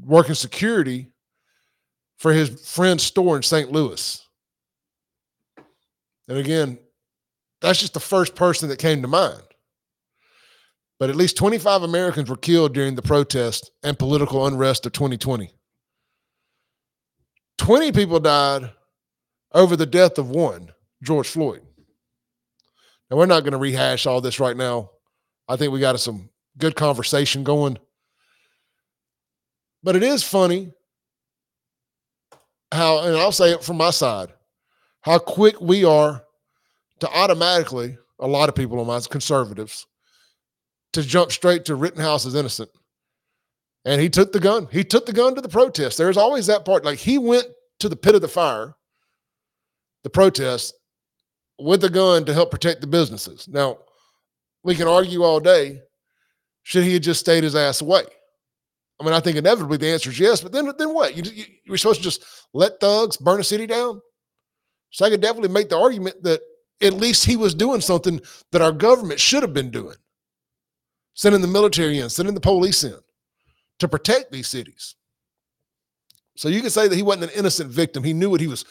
working security for his friend's store in St. Louis. And again, that's just the first person that came to mind. But at least 25 Americans were killed during the protest and political unrest of 2020. 20 people died over the death of one. George Floyd. Now, we're not going to rehash all this right now. I think we got some good conversation going. But it is funny how, and I'll say it from my side, how quick we are to automatically, a lot of people on my conservatives, to jump straight to Rittenhouse is innocent. And he took the gun. He took the gun to the protest. There's always that part. Like he went to the pit of the fire, the protest, with the gun to help protect the businesses. Now, we can argue all day. Should he have just stayed his ass away? I mean, I think inevitably the answer is yes, but then then what? You, you, you're supposed to just let thugs burn a city down? So I could definitely make the argument that at least he was doing something that our government should have been doing sending the military in, sending the police in to protect these cities. So you can say that he wasn't an innocent victim. He knew what he was,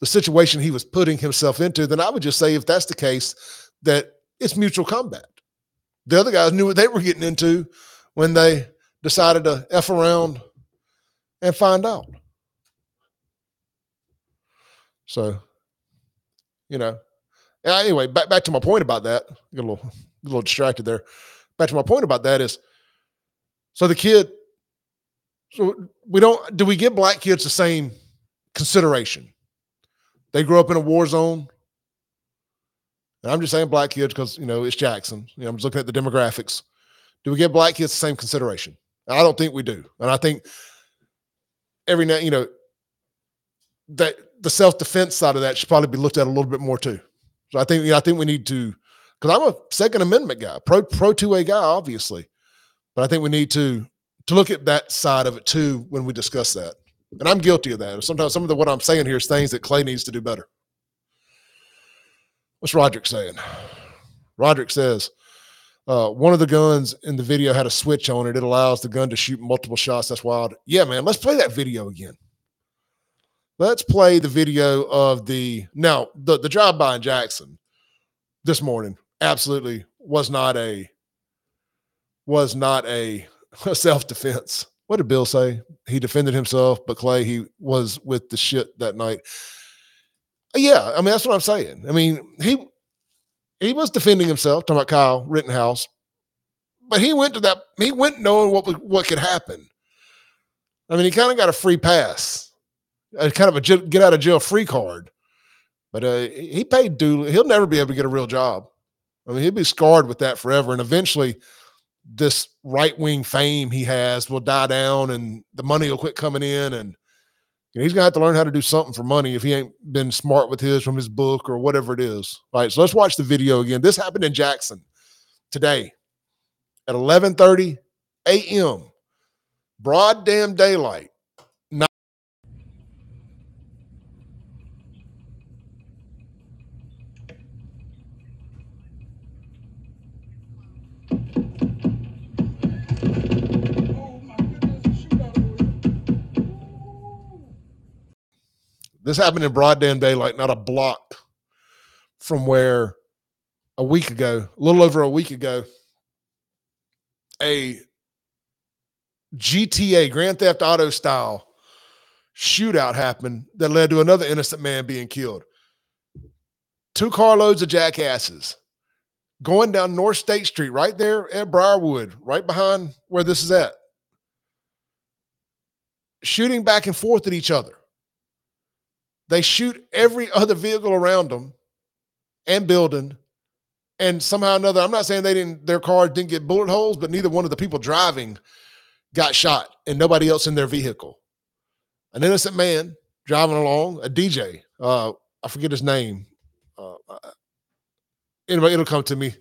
the situation he was putting himself into. Then I would just say, if that's the case, that it's mutual combat. The other guys knew what they were getting into when they decided to F around and find out. So, you know, anyway, back, back to my point about that. Get a little, *laughs* a little distracted there. Back to my point about that is so the kid so we don't do we give black kids the same consideration? They grew up in a war zone. And i'm just saying black kids because you know it's jackson. You know i'm just looking at the demographics. Do we give black kids the same consideration i don't think we do and i think every now you know that the self-defense side of that should probably be looked at a little bit more too so i think you know, i think we need to because I'm a Second Amendment guy, pro pro two A guy, obviously. But I think we need to to look at that side of it too when we discuss that. And I'm guilty of that. Sometimes some of the what I'm saying here is things that Clay needs to do better. What's Roderick saying? Roderick says uh, one of the guns in the video had a switch on it. It allows the gun to shoot multiple shots. That's wild. Yeah, man. Let's play that video again. Let's play the video of the now the the drive by in Jackson this morning absolutely was not a was not a, a *laughs* self-defense. What did Bill say? He defended himself, but Clay, he was with the shit that night. Yeah, I mean that's what I'm saying. I mean, he he was defending himself, talking about Kyle Rittenhouse, but he went to that, he went knowing what what could happen. I mean, he kind of got a free pass, a kind of a get out of jail free card. But uh, he paid duly. He'll never be able to get a real job. I mean, he'll be scarred with that forever. And eventually, this right wing fame he has will die down, and the money will quit coming in, and he's gonna have to learn how to do something for money if he ain't been smart with his from his book or whatever it is. All right, so let's watch the video again. This happened in Jackson today at 11:30 a.m. Broad damn daylight. This happened in broad daylight, not a block from where a week ago, a little over a week ago, a GTA Grand Theft Auto style shootout happened that led to another innocent man being killed. Two carloads of jackasses going down North State Street, right there at Briarwood, right behind where this is at, shooting back and forth at each other. They shoot every other vehicle around them and building. And somehow or another, I'm not saying they didn't, their car didn't get bullet holes, but neither one of the people driving got shot and nobody else in their vehicle. An innocent man driving along, a DJ, uh, I forget his name. Uh, anyway, it'll come to me.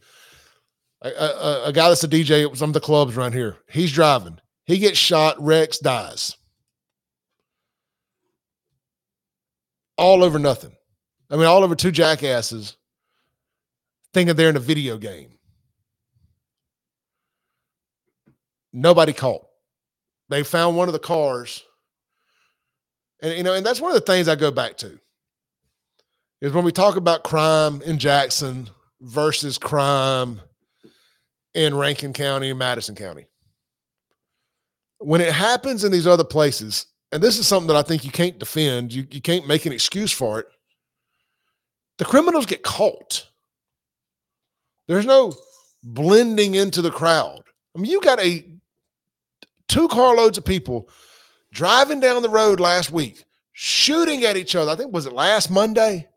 A, a, a, guy that's a DJ at some of the clubs around here. He's driving. He gets shot. Rex dies. All over nothing. I mean, all over two jackasses thinking they're in a video game. Nobody caught. They found one of the cars. And you know, and that's one of the things I go back to. Is when we talk about crime in Jackson versus crime in Rankin County and Madison County. When it happens in these other places, and this is something that I think you can't defend. You, you can't make an excuse for it. the criminals get caught. There's no blending into the crowd. I mean, you got a two carloads of people driving down the road last week, shooting at each other. I think was it last Monday?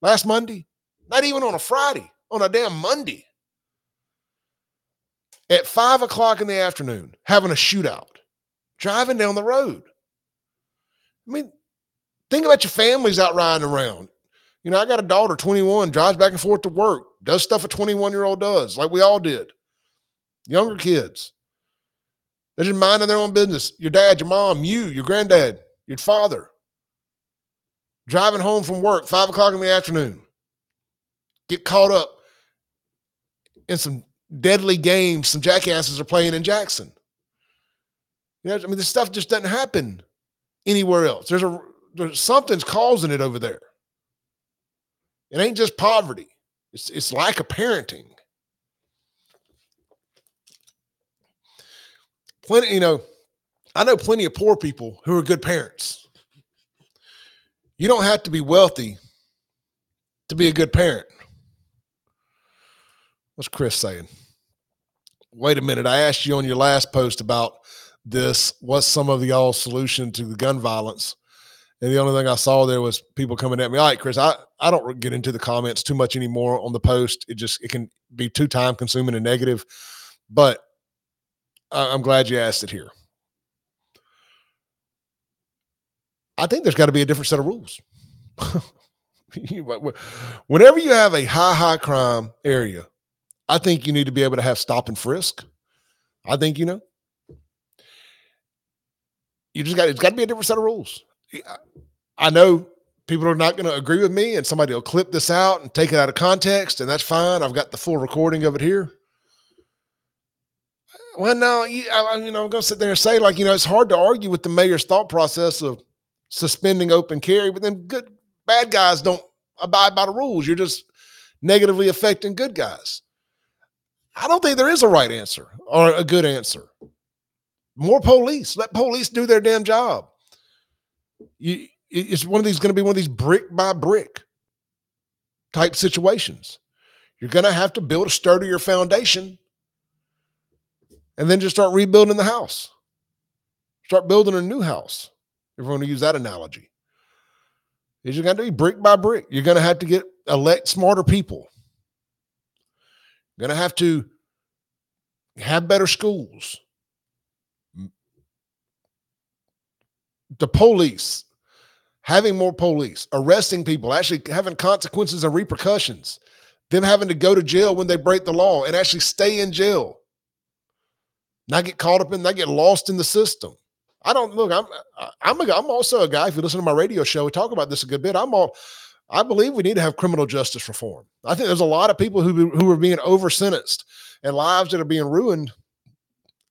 Last Monday? Not even on a Friday, on a damn Monday. At five o'clock in the afternoon, having a shootout, driving down the road. I mean, think about your families out riding around. You know, I got a daughter, 21, drives back and forth to work, does stuff a 21 year old does, like we all did. Younger kids. They're just minding their own business. Your dad, your mom, you, your granddad, your father, driving home from work, five o'clock in the afternoon, get caught up in some deadly games some jackasses are playing in Jackson. You know, I mean, this stuff just doesn't happen anywhere else. There's a there's something's causing it over there. It ain't just poverty. It's it's lack of parenting. Plenty, you know, I know plenty of poor people who are good parents. You don't have to be wealthy to be a good parent. What's Chris saying? Wait a minute. I asked you on your last post about this. What's some of the all solution to the gun violence? And the only thing I saw there was people coming at me. All right, Chris, I, I don't get into the comments too much anymore on the post. It just it can be too time consuming and negative. But I'm glad you asked it here. I think there's got to be a different set of rules. *laughs* Whenever you have a high, high crime area, I think you need to be able to have stop and frisk. I think, you know, you just got, it's got to be a different set of rules. I know people are not going to agree with me and somebody will clip this out and take it out of context and that's fine. I've got the full recording of it here. Well, no, you, I, you know, I'm going to sit there and say, like, you know, it's hard to argue with the mayor's thought process of suspending open carry, but then good, bad guys don't abide by the rules. You're just negatively affecting good guys. I don't think there is a right answer or a good answer. More police. Let police do their damn job. You, it's one of these going to be one of these brick by brick type situations. You're going to have to build a sturdier foundation and then just start rebuilding the house. Start building a new house. If we're going to use that analogy, is you're going to be brick by brick. You're going to have to get elect smarter people. You're going to have to have better schools. The police, having more police, arresting people, actually having consequences and repercussions, them having to go to jail when they break the law and actually stay in jail not get caught up in, not get lost in the system. I don't look. I'm I'm a, I'm also a guy. If you listen to my radio show, we talk about this a good bit. I'm all. I believe we need to have criminal justice reform. I think there's a lot of people who who are being over sentenced and lives that are being ruined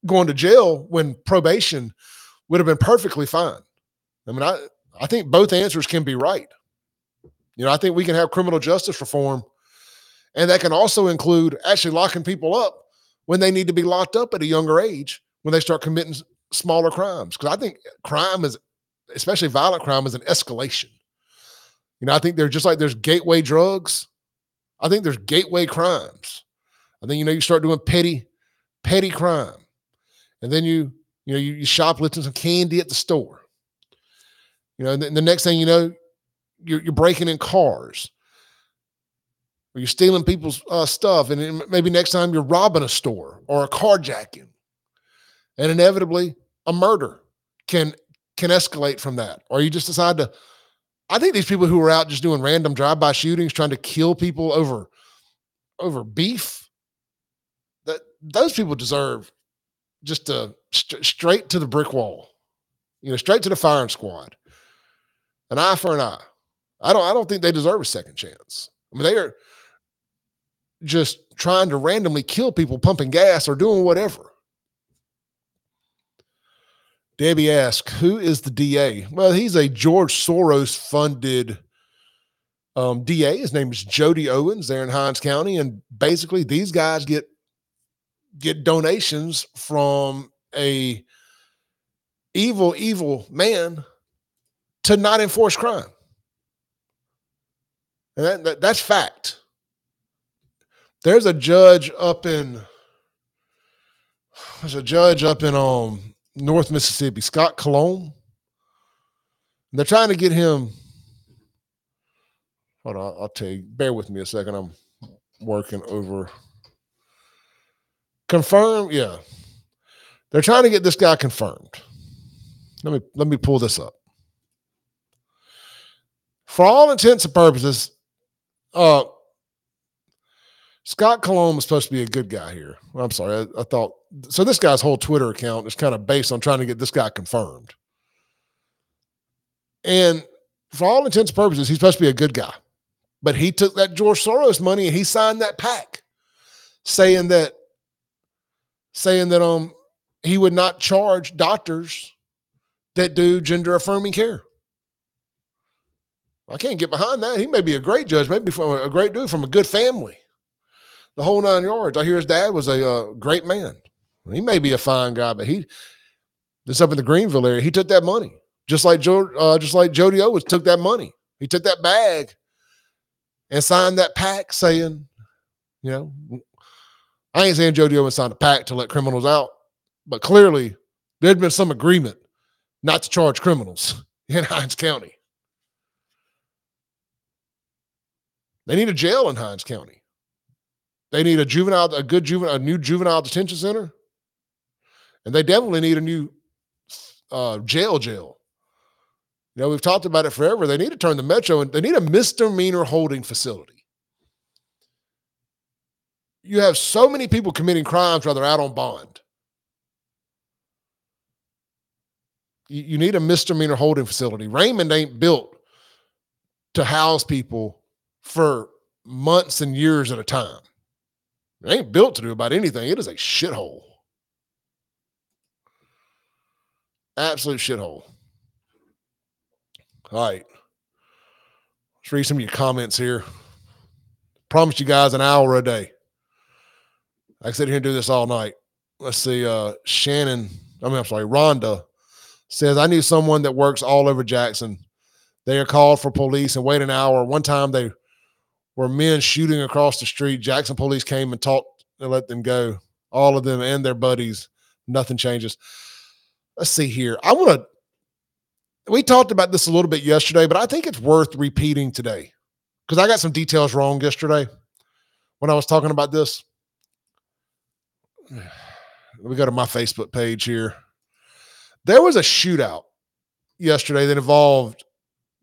going to jail when probation would have been perfectly fine. I mean, I I think both answers can be right. You know, I think we can have criminal justice reform, and that can also include actually locking people up when they need to be locked up at a younger age when they start committing smaller crimes. Because I think crime is, especially violent crime, is an escalation. You know, I think they're just like there's gateway drugs. I think there's gateway crimes. I think you know you start doing petty, petty crime, and then you you know you, you shoplifting some candy at the store. You know, the, the next thing you know, you're, you're breaking in cars or you're stealing people's uh, stuff, and maybe next time you're robbing a store or a carjacking, and inevitably a murder can can escalate from that. Or you just decide to. I think these people who are out just doing random drive-by shootings, trying to kill people over over beef, that those people deserve just to st- straight to the brick wall, you know, straight to the firing squad. An eye for an eye. I don't. I don't think they deserve a second chance. I mean, they are just trying to randomly kill people pumping gas or doing whatever. Debbie asks, who is the DA? Well, he's a George Soros funded um, DA. His name is Jody Owens there in Hinds County. And basically, these guys get get donations from a evil, evil man to not enforce crime. And that, that, that's fact. There's a judge up in there's a judge up in um North Mississippi, Scott Colom. They're trying to get him. Hold on, I'll tell you. Bear with me a second. I'm working over. Confirmed, yeah. They're trying to get this guy confirmed. Let me let me pull this up. For all intents and purposes, uh, Scott Colom was supposed to be a good guy here. I'm sorry. I, I, thought so. This guy's whole Twitter account is kind of based on trying to get this guy confirmed. And for all intents and purposes, he's supposed to be a good guy. But he took that George Soros money and he signed that pack saying that saying that um he would not charge doctors that do gender affirming care. I can't get behind that. He may be a great judge, maybe from a great dude from a good family. The whole nine yards. I hear his dad was a uh, great man. He may be a fine guy, but he this up in the Greenville area. He took that money, just like Joe, uh, just like Jody Owens took that money. He took that bag and signed that pack, saying, you know, I ain't saying Jody Owens signed a pack to let criminals out, but clearly there'd been some agreement not to charge criminals *laughs* in Hinds County. They need a jail in Hinds County. They need a juvenile, a good juvenile, a new juvenile detention center, and they definitely need a new uh, jail. Jail. You know, we've talked about it forever. They need to turn the metro and they need a misdemeanor holding facility. You have so many people committing crimes while they're out on bond. You, you need a misdemeanor holding facility. Raymond ain't built to house people for months and years at a time. It ain't built to do about anything. It is a shithole. Absolute shithole. All right. Let's read some of your comments here. Promise you guys an hour a day. I can sit here and do this all night. Let's see. Uh Shannon, I mean, I'm sorry, Rhonda says, I knew someone that works all over Jackson. They are called for police and wait an hour. One time they were men shooting across the street. Jackson police came and talked and let them go. All of them and their buddies. Nothing changes. Let's see here. I want to. We talked about this a little bit yesterday, but I think it's worth repeating today because I got some details wrong yesterday when I was talking about this. *sighs* Let me go to my Facebook page here. There was a shootout yesterday that involved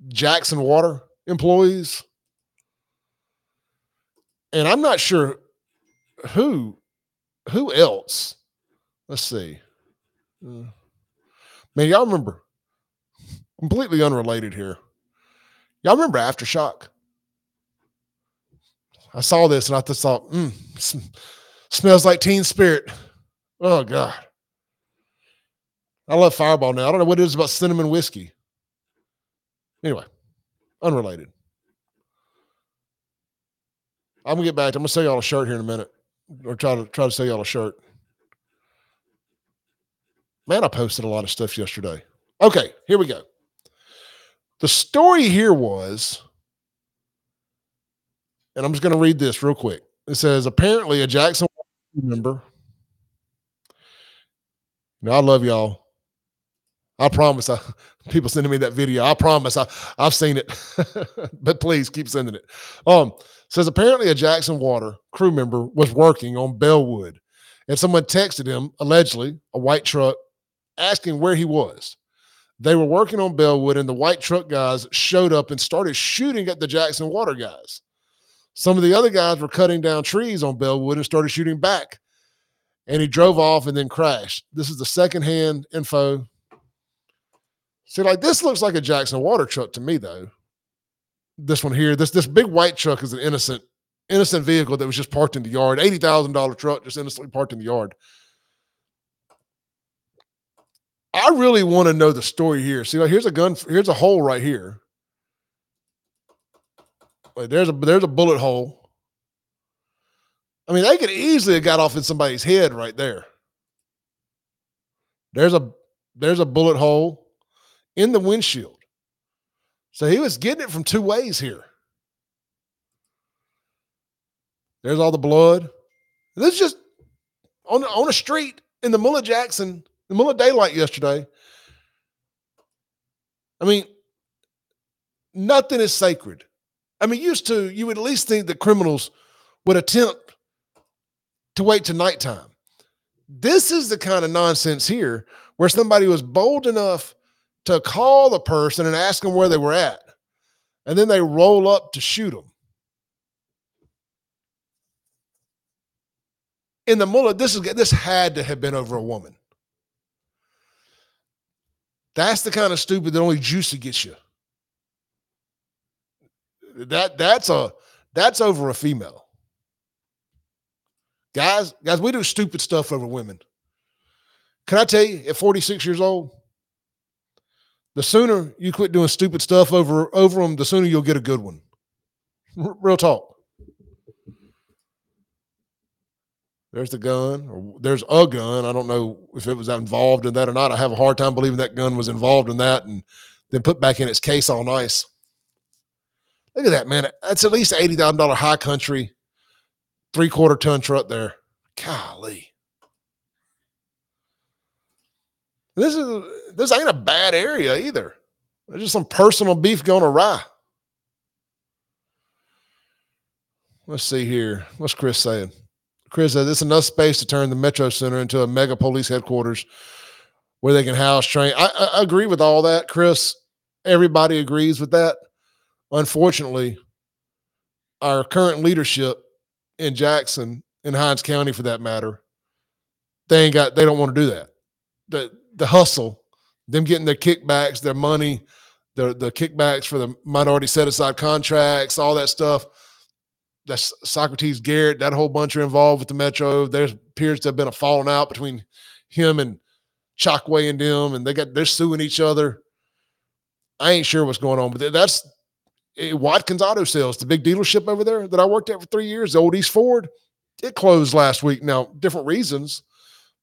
Jackson Water employees and I'm not sure who who else. Let's see. Uh, man, y'all remember completely unrelated here. Y'all remember Aftershock? I saw this and I just thought, mm, smells like teen spirit. Oh God. I love Fireball now. I don't know what it is about cinnamon whiskey. Anyway, unrelated. I'm gonna get back. I'm gonna sell y'all a shirt here in a minute, or try to try to sell y'all a shirt. Man, I posted a lot of stuff yesterday. Okay, here we go. The story here was, and I'm just to read this real quick. It says apparently a Jackson member. Now I love y'all. I promise. I, *laughs* people sending me that video. I promise. I I've seen it, *laughs* but please keep sending it. Um, says apparently a Jackson Water crew member was working on Bellwood, and someone texted him allegedly a white truck asking where he was. They were working on Bellwood, and the white truck guys showed up and started shooting at the Jackson Water guys. Some of the other guys were cutting down trees on Bellwood and started shooting back. And he drove off and then crashed. This is the secondhand info See, like this looks like a Jackson water truck to me, though. This one here, this this big white truck is an innocent, innocent vehicle that was just parked in the yard. Eighty thousand dollar truck just innocently parked in the yard. I really want to know the story here. See, like here's a gun. Here's a hole right here. Wait, there's a there's a bullet hole. I mean, they could easily have got off in somebody's head right there. There's a there's a bullet hole in the windshield. So he was getting it from two ways here. There's all the blood. This is just on on a street in the Mulla Jackson, the Mulla daylight yesterday. I mean, nothing is sacred. I mean, used to you would at least think that criminals would attempt to wait to nighttime. This is the kind of nonsense here where somebody was bold enough to call the person and ask them where they were at, and then they roll up to shoot them. in the mullah, this is this had to have been over a woman. That's the kind of stupid that only juicy gets you. That that's a that's over a female. Guys, guys, we do stupid stuff over women. Can I tell you, at 46 years old, the sooner you quit doing stupid stuff over over them, the sooner you'll get a good one. R- real talk. There's the gun, or there's a gun. I don't know if it was involved in that or not. I have a hard time believing that gun was involved in that and then put back in its case all nice. Look at that, man. That's at least $80,000 high country, three quarter ton truck there. Golly. This is this ain't a bad area either. There's just some personal beef going awry. Let's see here. What's Chris saying? Chris says it's enough space to turn the Metro Center into a mega police headquarters where they can house train. I, I agree with all that, Chris. Everybody agrees with that. Unfortunately, our current leadership in Jackson, in Hinds County for that matter, they ain't got they don't want to do that. The the hustle, them getting their kickbacks, their money, the the kickbacks for the minority set aside contracts, all that stuff that's Socrates Garrett, that whole bunch are involved with the Metro. There appears to have been a falling out between him and Chokwe and them, and they got they're suing each other. I ain't sure what's going on, but that's eh, Watkins Auto Sales, the big dealership over there that I worked at for three years, the old East Ford. It closed last week. Now, different reasons,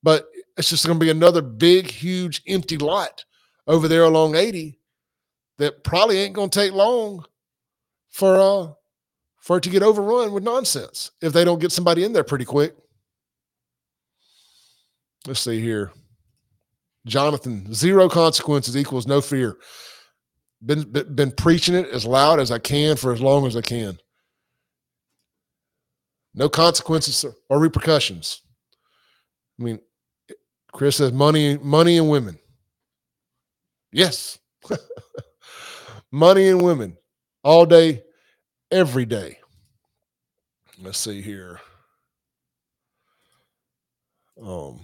but it's just going to be another big, huge empty lot over there along 80 that probably ain't going to take long for uh for it to get overrun with nonsense if they don't get somebody in there pretty quick. Let's see here. Jonathan, zero consequences equals no fear. Been, been, been preaching it as loud as I can for as long as I can. No consequences or repercussions. I mean, Chris says money, money and women. Yes. *laughs* money and women all day, every day. Let's see here. Um,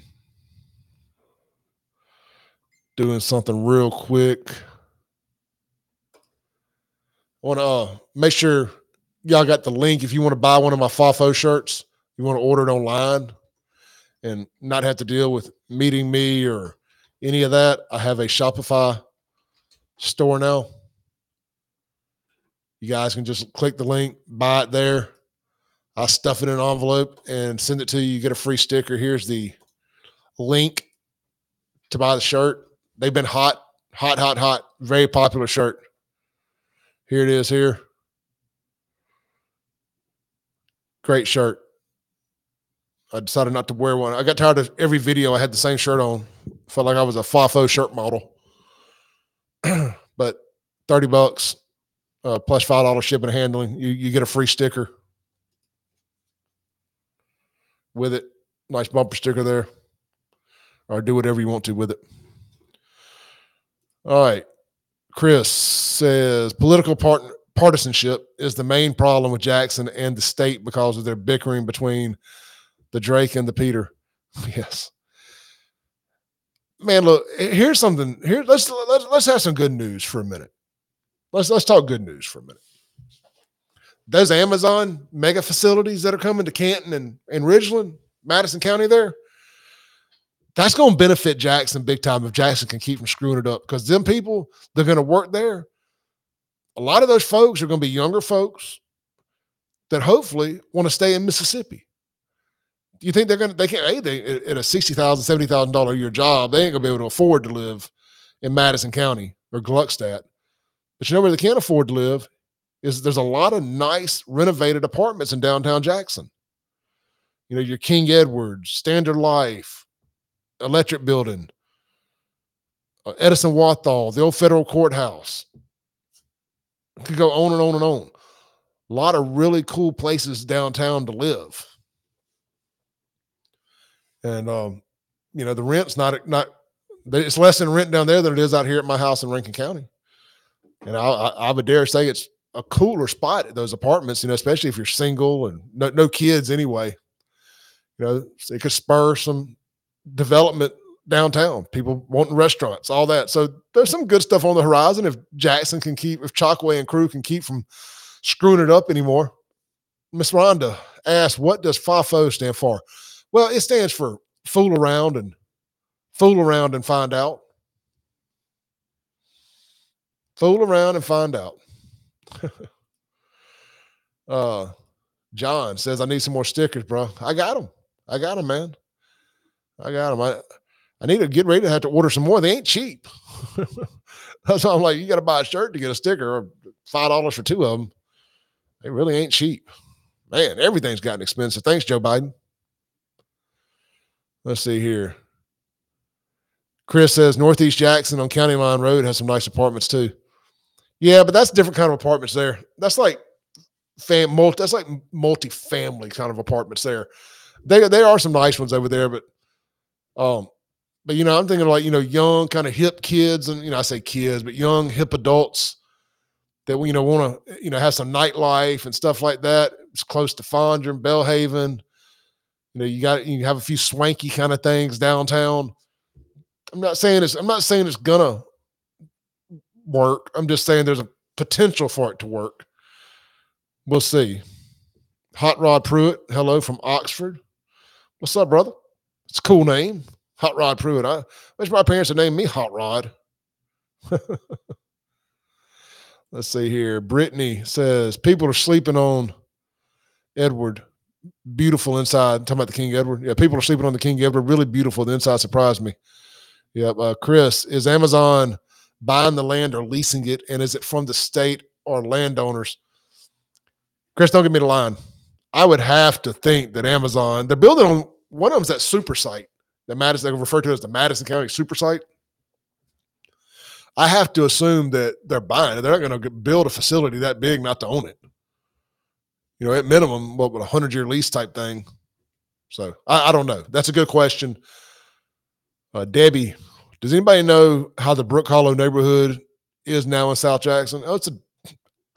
doing something real quick. I want to uh, make sure y'all got the link if you want to buy one of my FAFO shirts. You want to order it online and not have to deal with meeting me or any of that. I have a Shopify store now. You guys can just click the link, buy it there. I'll stuff it in an envelope and send it to you. You get a free sticker. Here's the link to buy the shirt. They've been hot, hot, hot, hot. Very popular shirt. Here it is here. Great shirt. I decided not to wear one. I got tired of every video I had the same shirt on. Felt like I was a FAFO shirt model. *clears throat* but 30 bucks uh, plus five dollars shipping and handling. You you get a free sticker with it. Nice bumper sticker there. Or do whatever you want to with it. All right. Chris says political part- partisanship is the main problem with Jackson and the state because of their bickering between the Drake and the Peter. *laughs* Yes. Man, look, here's something. Here, let's let's let's have some good news for a minute. Let's let's talk good news for a minute. Those Amazon mega facilities that are coming to Canton and, and Ridgeland, Madison County there, that's going to benefit Jackson big time if Jackson can keep from screwing it up. Because them people, they're going to work there. A lot of those folks are going to be younger folks that hopefully want to stay in Mississippi. You think they're to, they can't, hey, they, at a $60,000, $70,000 a year job, they ain't to be able to afford to live in Madison County or Gluckstadt. But you know where they can't afford to live is there's a lot of nice renovated apartments in downtown Jackson. You know, your King Edwards, Standard Life, Electric Building, uh, Edison Walthall, the old federal courthouse. Could go on and on and on. A lot of really cool places downtown to live. And um, you know, the rent's not not it's less in rent down there than it is out here at my house in Rankin County. And I, I, I would dare say it's a cooler spot at those apartments, you know, especially if you're single and no, no kids anyway. You know, it could spur some development downtown, people wanting restaurants, all that. So there's some good stuff on the horizon if Jackson can keep, if Chokwe and crew can keep from screwing it up anymore. Miss Rhonda asked, what does FAFO stand for? Well, it stands for fool around and fool around and find out. Fool around and find out. *laughs* uh, John says, I need some more stickers, bro. I got them. I got them, man. I got them. I, I need to get ready to have to order some more. They ain't cheap. *laughs* That's why I'm like, you got to buy a shirt to get a sticker or $5 for two of them. They really ain't cheap. Man, everything's gotten expensive. Thanks, Joe Biden. Let's see here. Chris says Northeast Jackson on County Line Road has some nice apartments too. Yeah, but that's different kind of apartments there. That's like fam multi, that's like multi-family kind of apartments there. They there are some nice ones over there, but um, but you know, I'm thinking like, you know, young, kind of hip kids, and you know, I say kids, but young, hip adults that you know want to, you know, have some nightlife and stuff like that. It's close to Fondren, Belhaven. You know, you got you have a few swanky kind of things downtown. I'm not saying it's I'm not saying it's gonna work. I'm just saying there's a potential for it to work. We'll see. Hot Rod Pruitt, hello from Oxford. What's up, brother? It's a cool name. Hot Rod Pruitt. I wish my parents had named me Hot Rod. *laughs* Let's see here. Brittany says people are sleeping on Edward. Beautiful inside. talking about the King Edward. Yeah, people are sleeping on the King Edward. Really beautiful. The inside surprised me. Yep. Uh, Chris, is Amazon buying the land or leasing it? And is it from the state or landowners? Chris, don't give me the line. I would have to think that Amazon, they're building on one of them's that super site that Madison, they refer to as the Madison County super site. I have to assume that they're buying it. They're not going to build a facility that big not to own it. You know, at minimum, what would a hundred year lease type thing? So I, I, don't know. That's a good question. Uh, Debbie, does anybody know how the Brook Hollow neighborhood is now in South Jackson? Oh, it's a.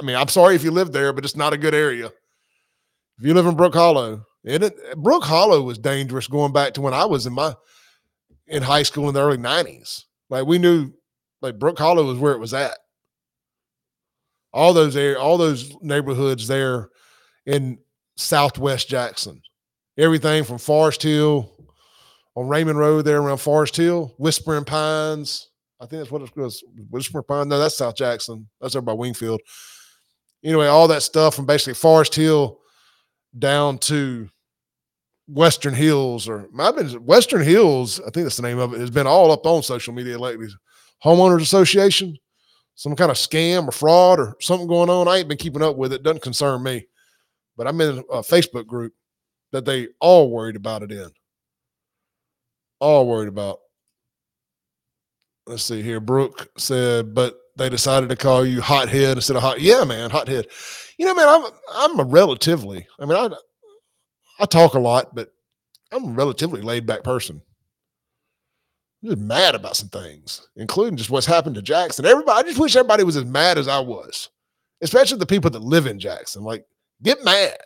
I mean, I'm sorry if you live there, but it's not a good area. If you live in Brook Hollow, and it, Brook Hollow was dangerous going back to when I was in my in high school in the early '90s. Like we knew, like Brook Hollow was where it was at. All those all those neighborhoods there in Southwest Jackson, everything from Forest Hill on Raymond Road there around Forest Hill, Whispering Pines. I think that's what it was. Whispering Pines. No, that's South Jackson. That's over by Wingfield. Anyway, all that stuff from basically Forest Hill down to Western Hills or I've been Western Hills, I think that's the name of it, has been all up on social media lately. Homeowners Association, some kind of scam or fraud or something going on. I ain't been keeping up with it. Doesn't concern me. But I'm in a Facebook group that they all worried about it in. All worried about. Let's see here. Brooke said, but they decided to call you hothead instead of hot. Yeah, man, hothead. You know, man, I'm I'm a relatively. I mean, I I talk a lot, but I'm a relatively laid back person. I'm just mad about some things, including just what's happened to Jackson. Everybody, I just wish everybody was as mad as I was, especially the people that live in Jackson. Like, get mad.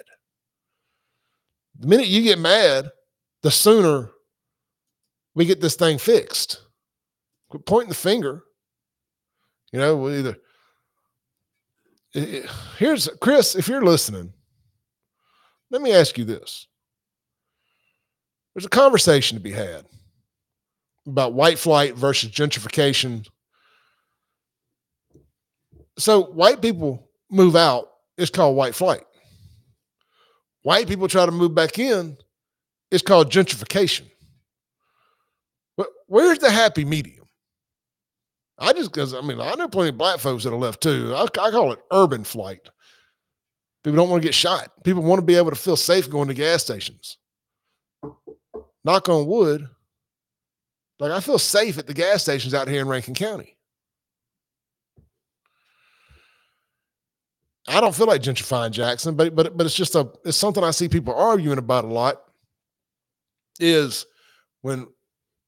The minute you get mad, the sooner we get this thing fixed. Quit pointing the finger. You know, we'll either here's Chris, if you're listening, let me ask you this. There's a conversation to be had about white flight versus gentrification. So white people move out, it's called white flight. White people try to move back in, it's called gentrification. But where's the happy medium? I just because I mean I know plenty of black folks that have left too. I, I call it urban flight. People don't want to get shot. People want to be able to feel safe going to gas stations. knock on wood, like I feel safe at the gas stations out here in Rankin County. I don't feel like gentrifying Jackson, but but but it's just a it's something I see people arguing about a lot. Is when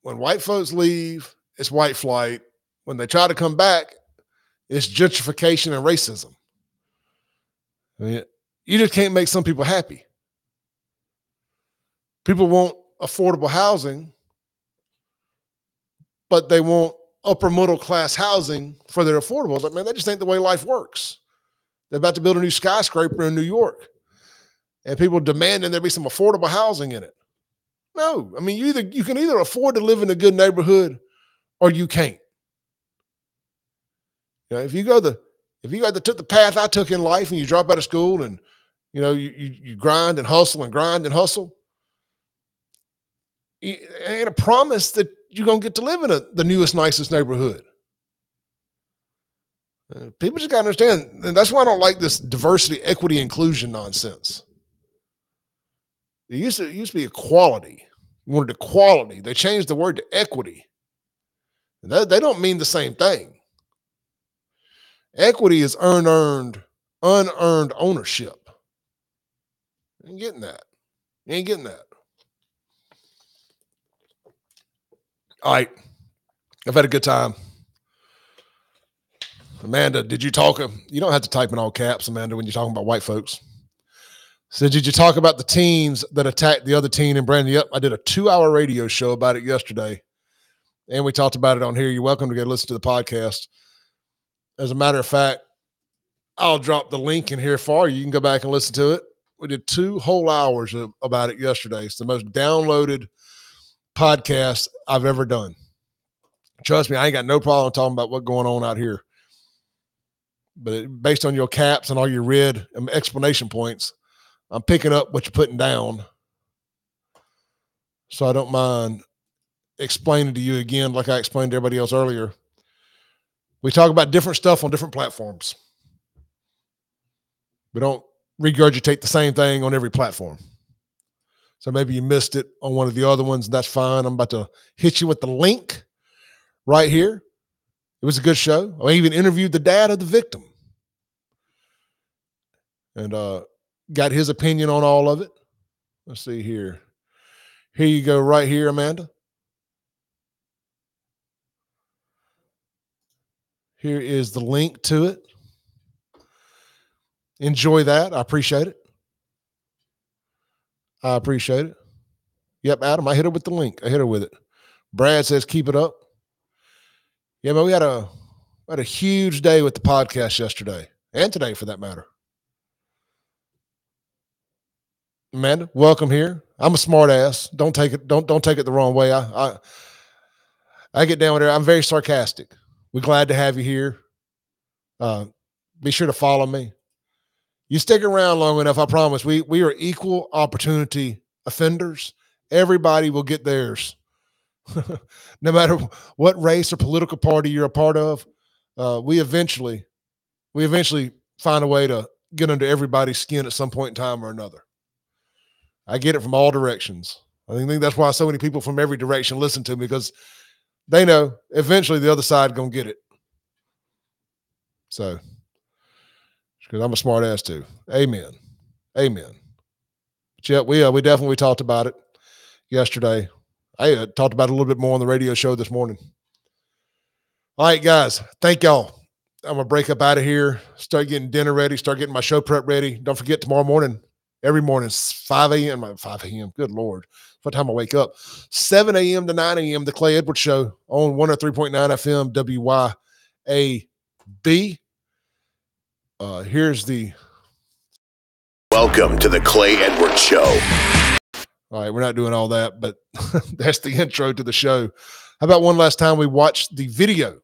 when white folks leave, it's white flight. When they try to come back, it's gentrification and racism. I mean, you just can't make some people happy. People want affordable housing, but they want upper middle class housing for their affordables. Like, man, that just ain't the way life works. They're about to build a new skyscraper in New York, and people demanding there be some affordable housing in it. No, I mean you either you can either afford to live in a good neighborhood or you can't. You know, if you go the if you got the took the path I took in life and you drop out of school and you know you you, you grind and hustle and grind and hustle, it ain't a promise that you're gonna get to live in a, the newest, nicest neighborhood. People just gotta understand, and that's why I don't like this diversity, equity, inclusion nonsense. It used to it used to be equality. You wanted equality. They changed the word to equity. They, they don't mean the same thing. Equity is earned, earned, unearned ownership. You ain't getting that. You ain't getting that. All right. I've had a good time. Amanda, did you talk? You don't have to type in all caps, Amanda, when you're talking about white folks. So, did you talk about the teens that attacked the other teen and Brandon? Yep, I did a two hour radio show about it yesterday, and we talked about it on here. You're welcome to go listen to the podcast. As a matter of fact, I'll drop the link in here for you. You can go back and listen to it. We did two whole hours of, about it yesterday. It's the most downloaded podcast I've ever done. Trust me, I ain't got no problem talking about what's going on out here. But it, based on your caps and all your red um, explanation points, I'm picking up what you're putting down. So I don't mind explaining to you again, like I explained to everybody else earlier. We talk about different stuff on different platforms. We don't regurgitate the same thing on every platform. So maybe you missed it on one of the other ones. That's fine. I'm about to hit you with the link right here. It was a good show. I even interviewed the dad of the victim and uh, got his opinion on all of it. Let's see here. Here you go, right here, Amanda. Here is the link to it. Enjoy that. I appreciate it. I appreciate it. Yep, Adam, I hit her with the link. I hit her with it. Brad says, keep it up. Yeah, man, we had a we had a huge day with the podcast yesterday and today for that matter. Amanda, welcome here. I'm a smart ass. Don't take it, don't don't take it the wrong way. I I, I get down with there. I'm very sarcastic. We're glad to have you here. Uh, be sure to follow me. You stick around long enough, I promise. We we are equal opportunity offenders. Everybody will get theirs, *laughs* no matter what race or political party you're a part of. Uh, we eventually, we eventually find a way to get under everybody's skin at some point in time or another. I get it from all directions. I think that's why so many people from every direction listen to me because they know eventually the other side gonna get it. So because I'm a smart ass too. Amen. Amen. But yeah, we uh, we definitely talked about it yesterday. I uh, talked about it a little bit more on the radio show this morning. All right, guys. Thank y'all. I'm gonna break up out of here. Start getting dinner ready. Start getting my show prep ready. Don't forget tomorrow morning. Every morning, 5 a.m. 5 a.m. Good Lord. What time I wake up? 7 a.m. to 9 a.m. The Clay Edwards Show on 103.9 FM WYAB. Uh, here's the. Welcome to the Clay Edwards Show. All right, we're not doing all that, but *laughs* that's the intro to the show. How about one last time we watch the video?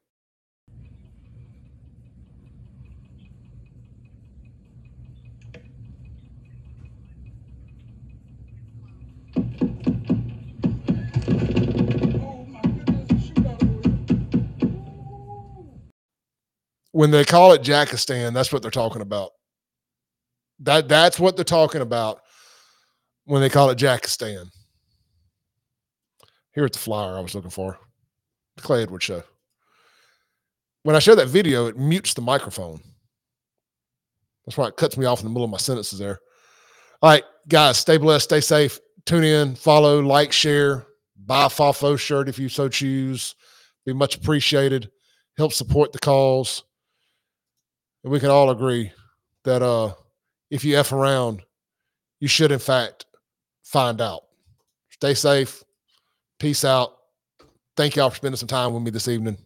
When they call it Jackistan, that's what they're talking about. That that's what they're talking about when they call it Jackistan. Here at the flyer I was looking for. The Clay Edwards show. When I show that video, it mutes the microphone. That's why it cuts me off in the middle of my sentences there. All right, guys, stay blessed, stay safe. Tune in, follow, like, share, buy a FAFO shirt if you so choose. Be much appreciated. Help support the cause. And we can all agree that uh, if you F around, you should, in fact, find out. Stay safe. Peace out. Thank y'all for spending some time with me this evening.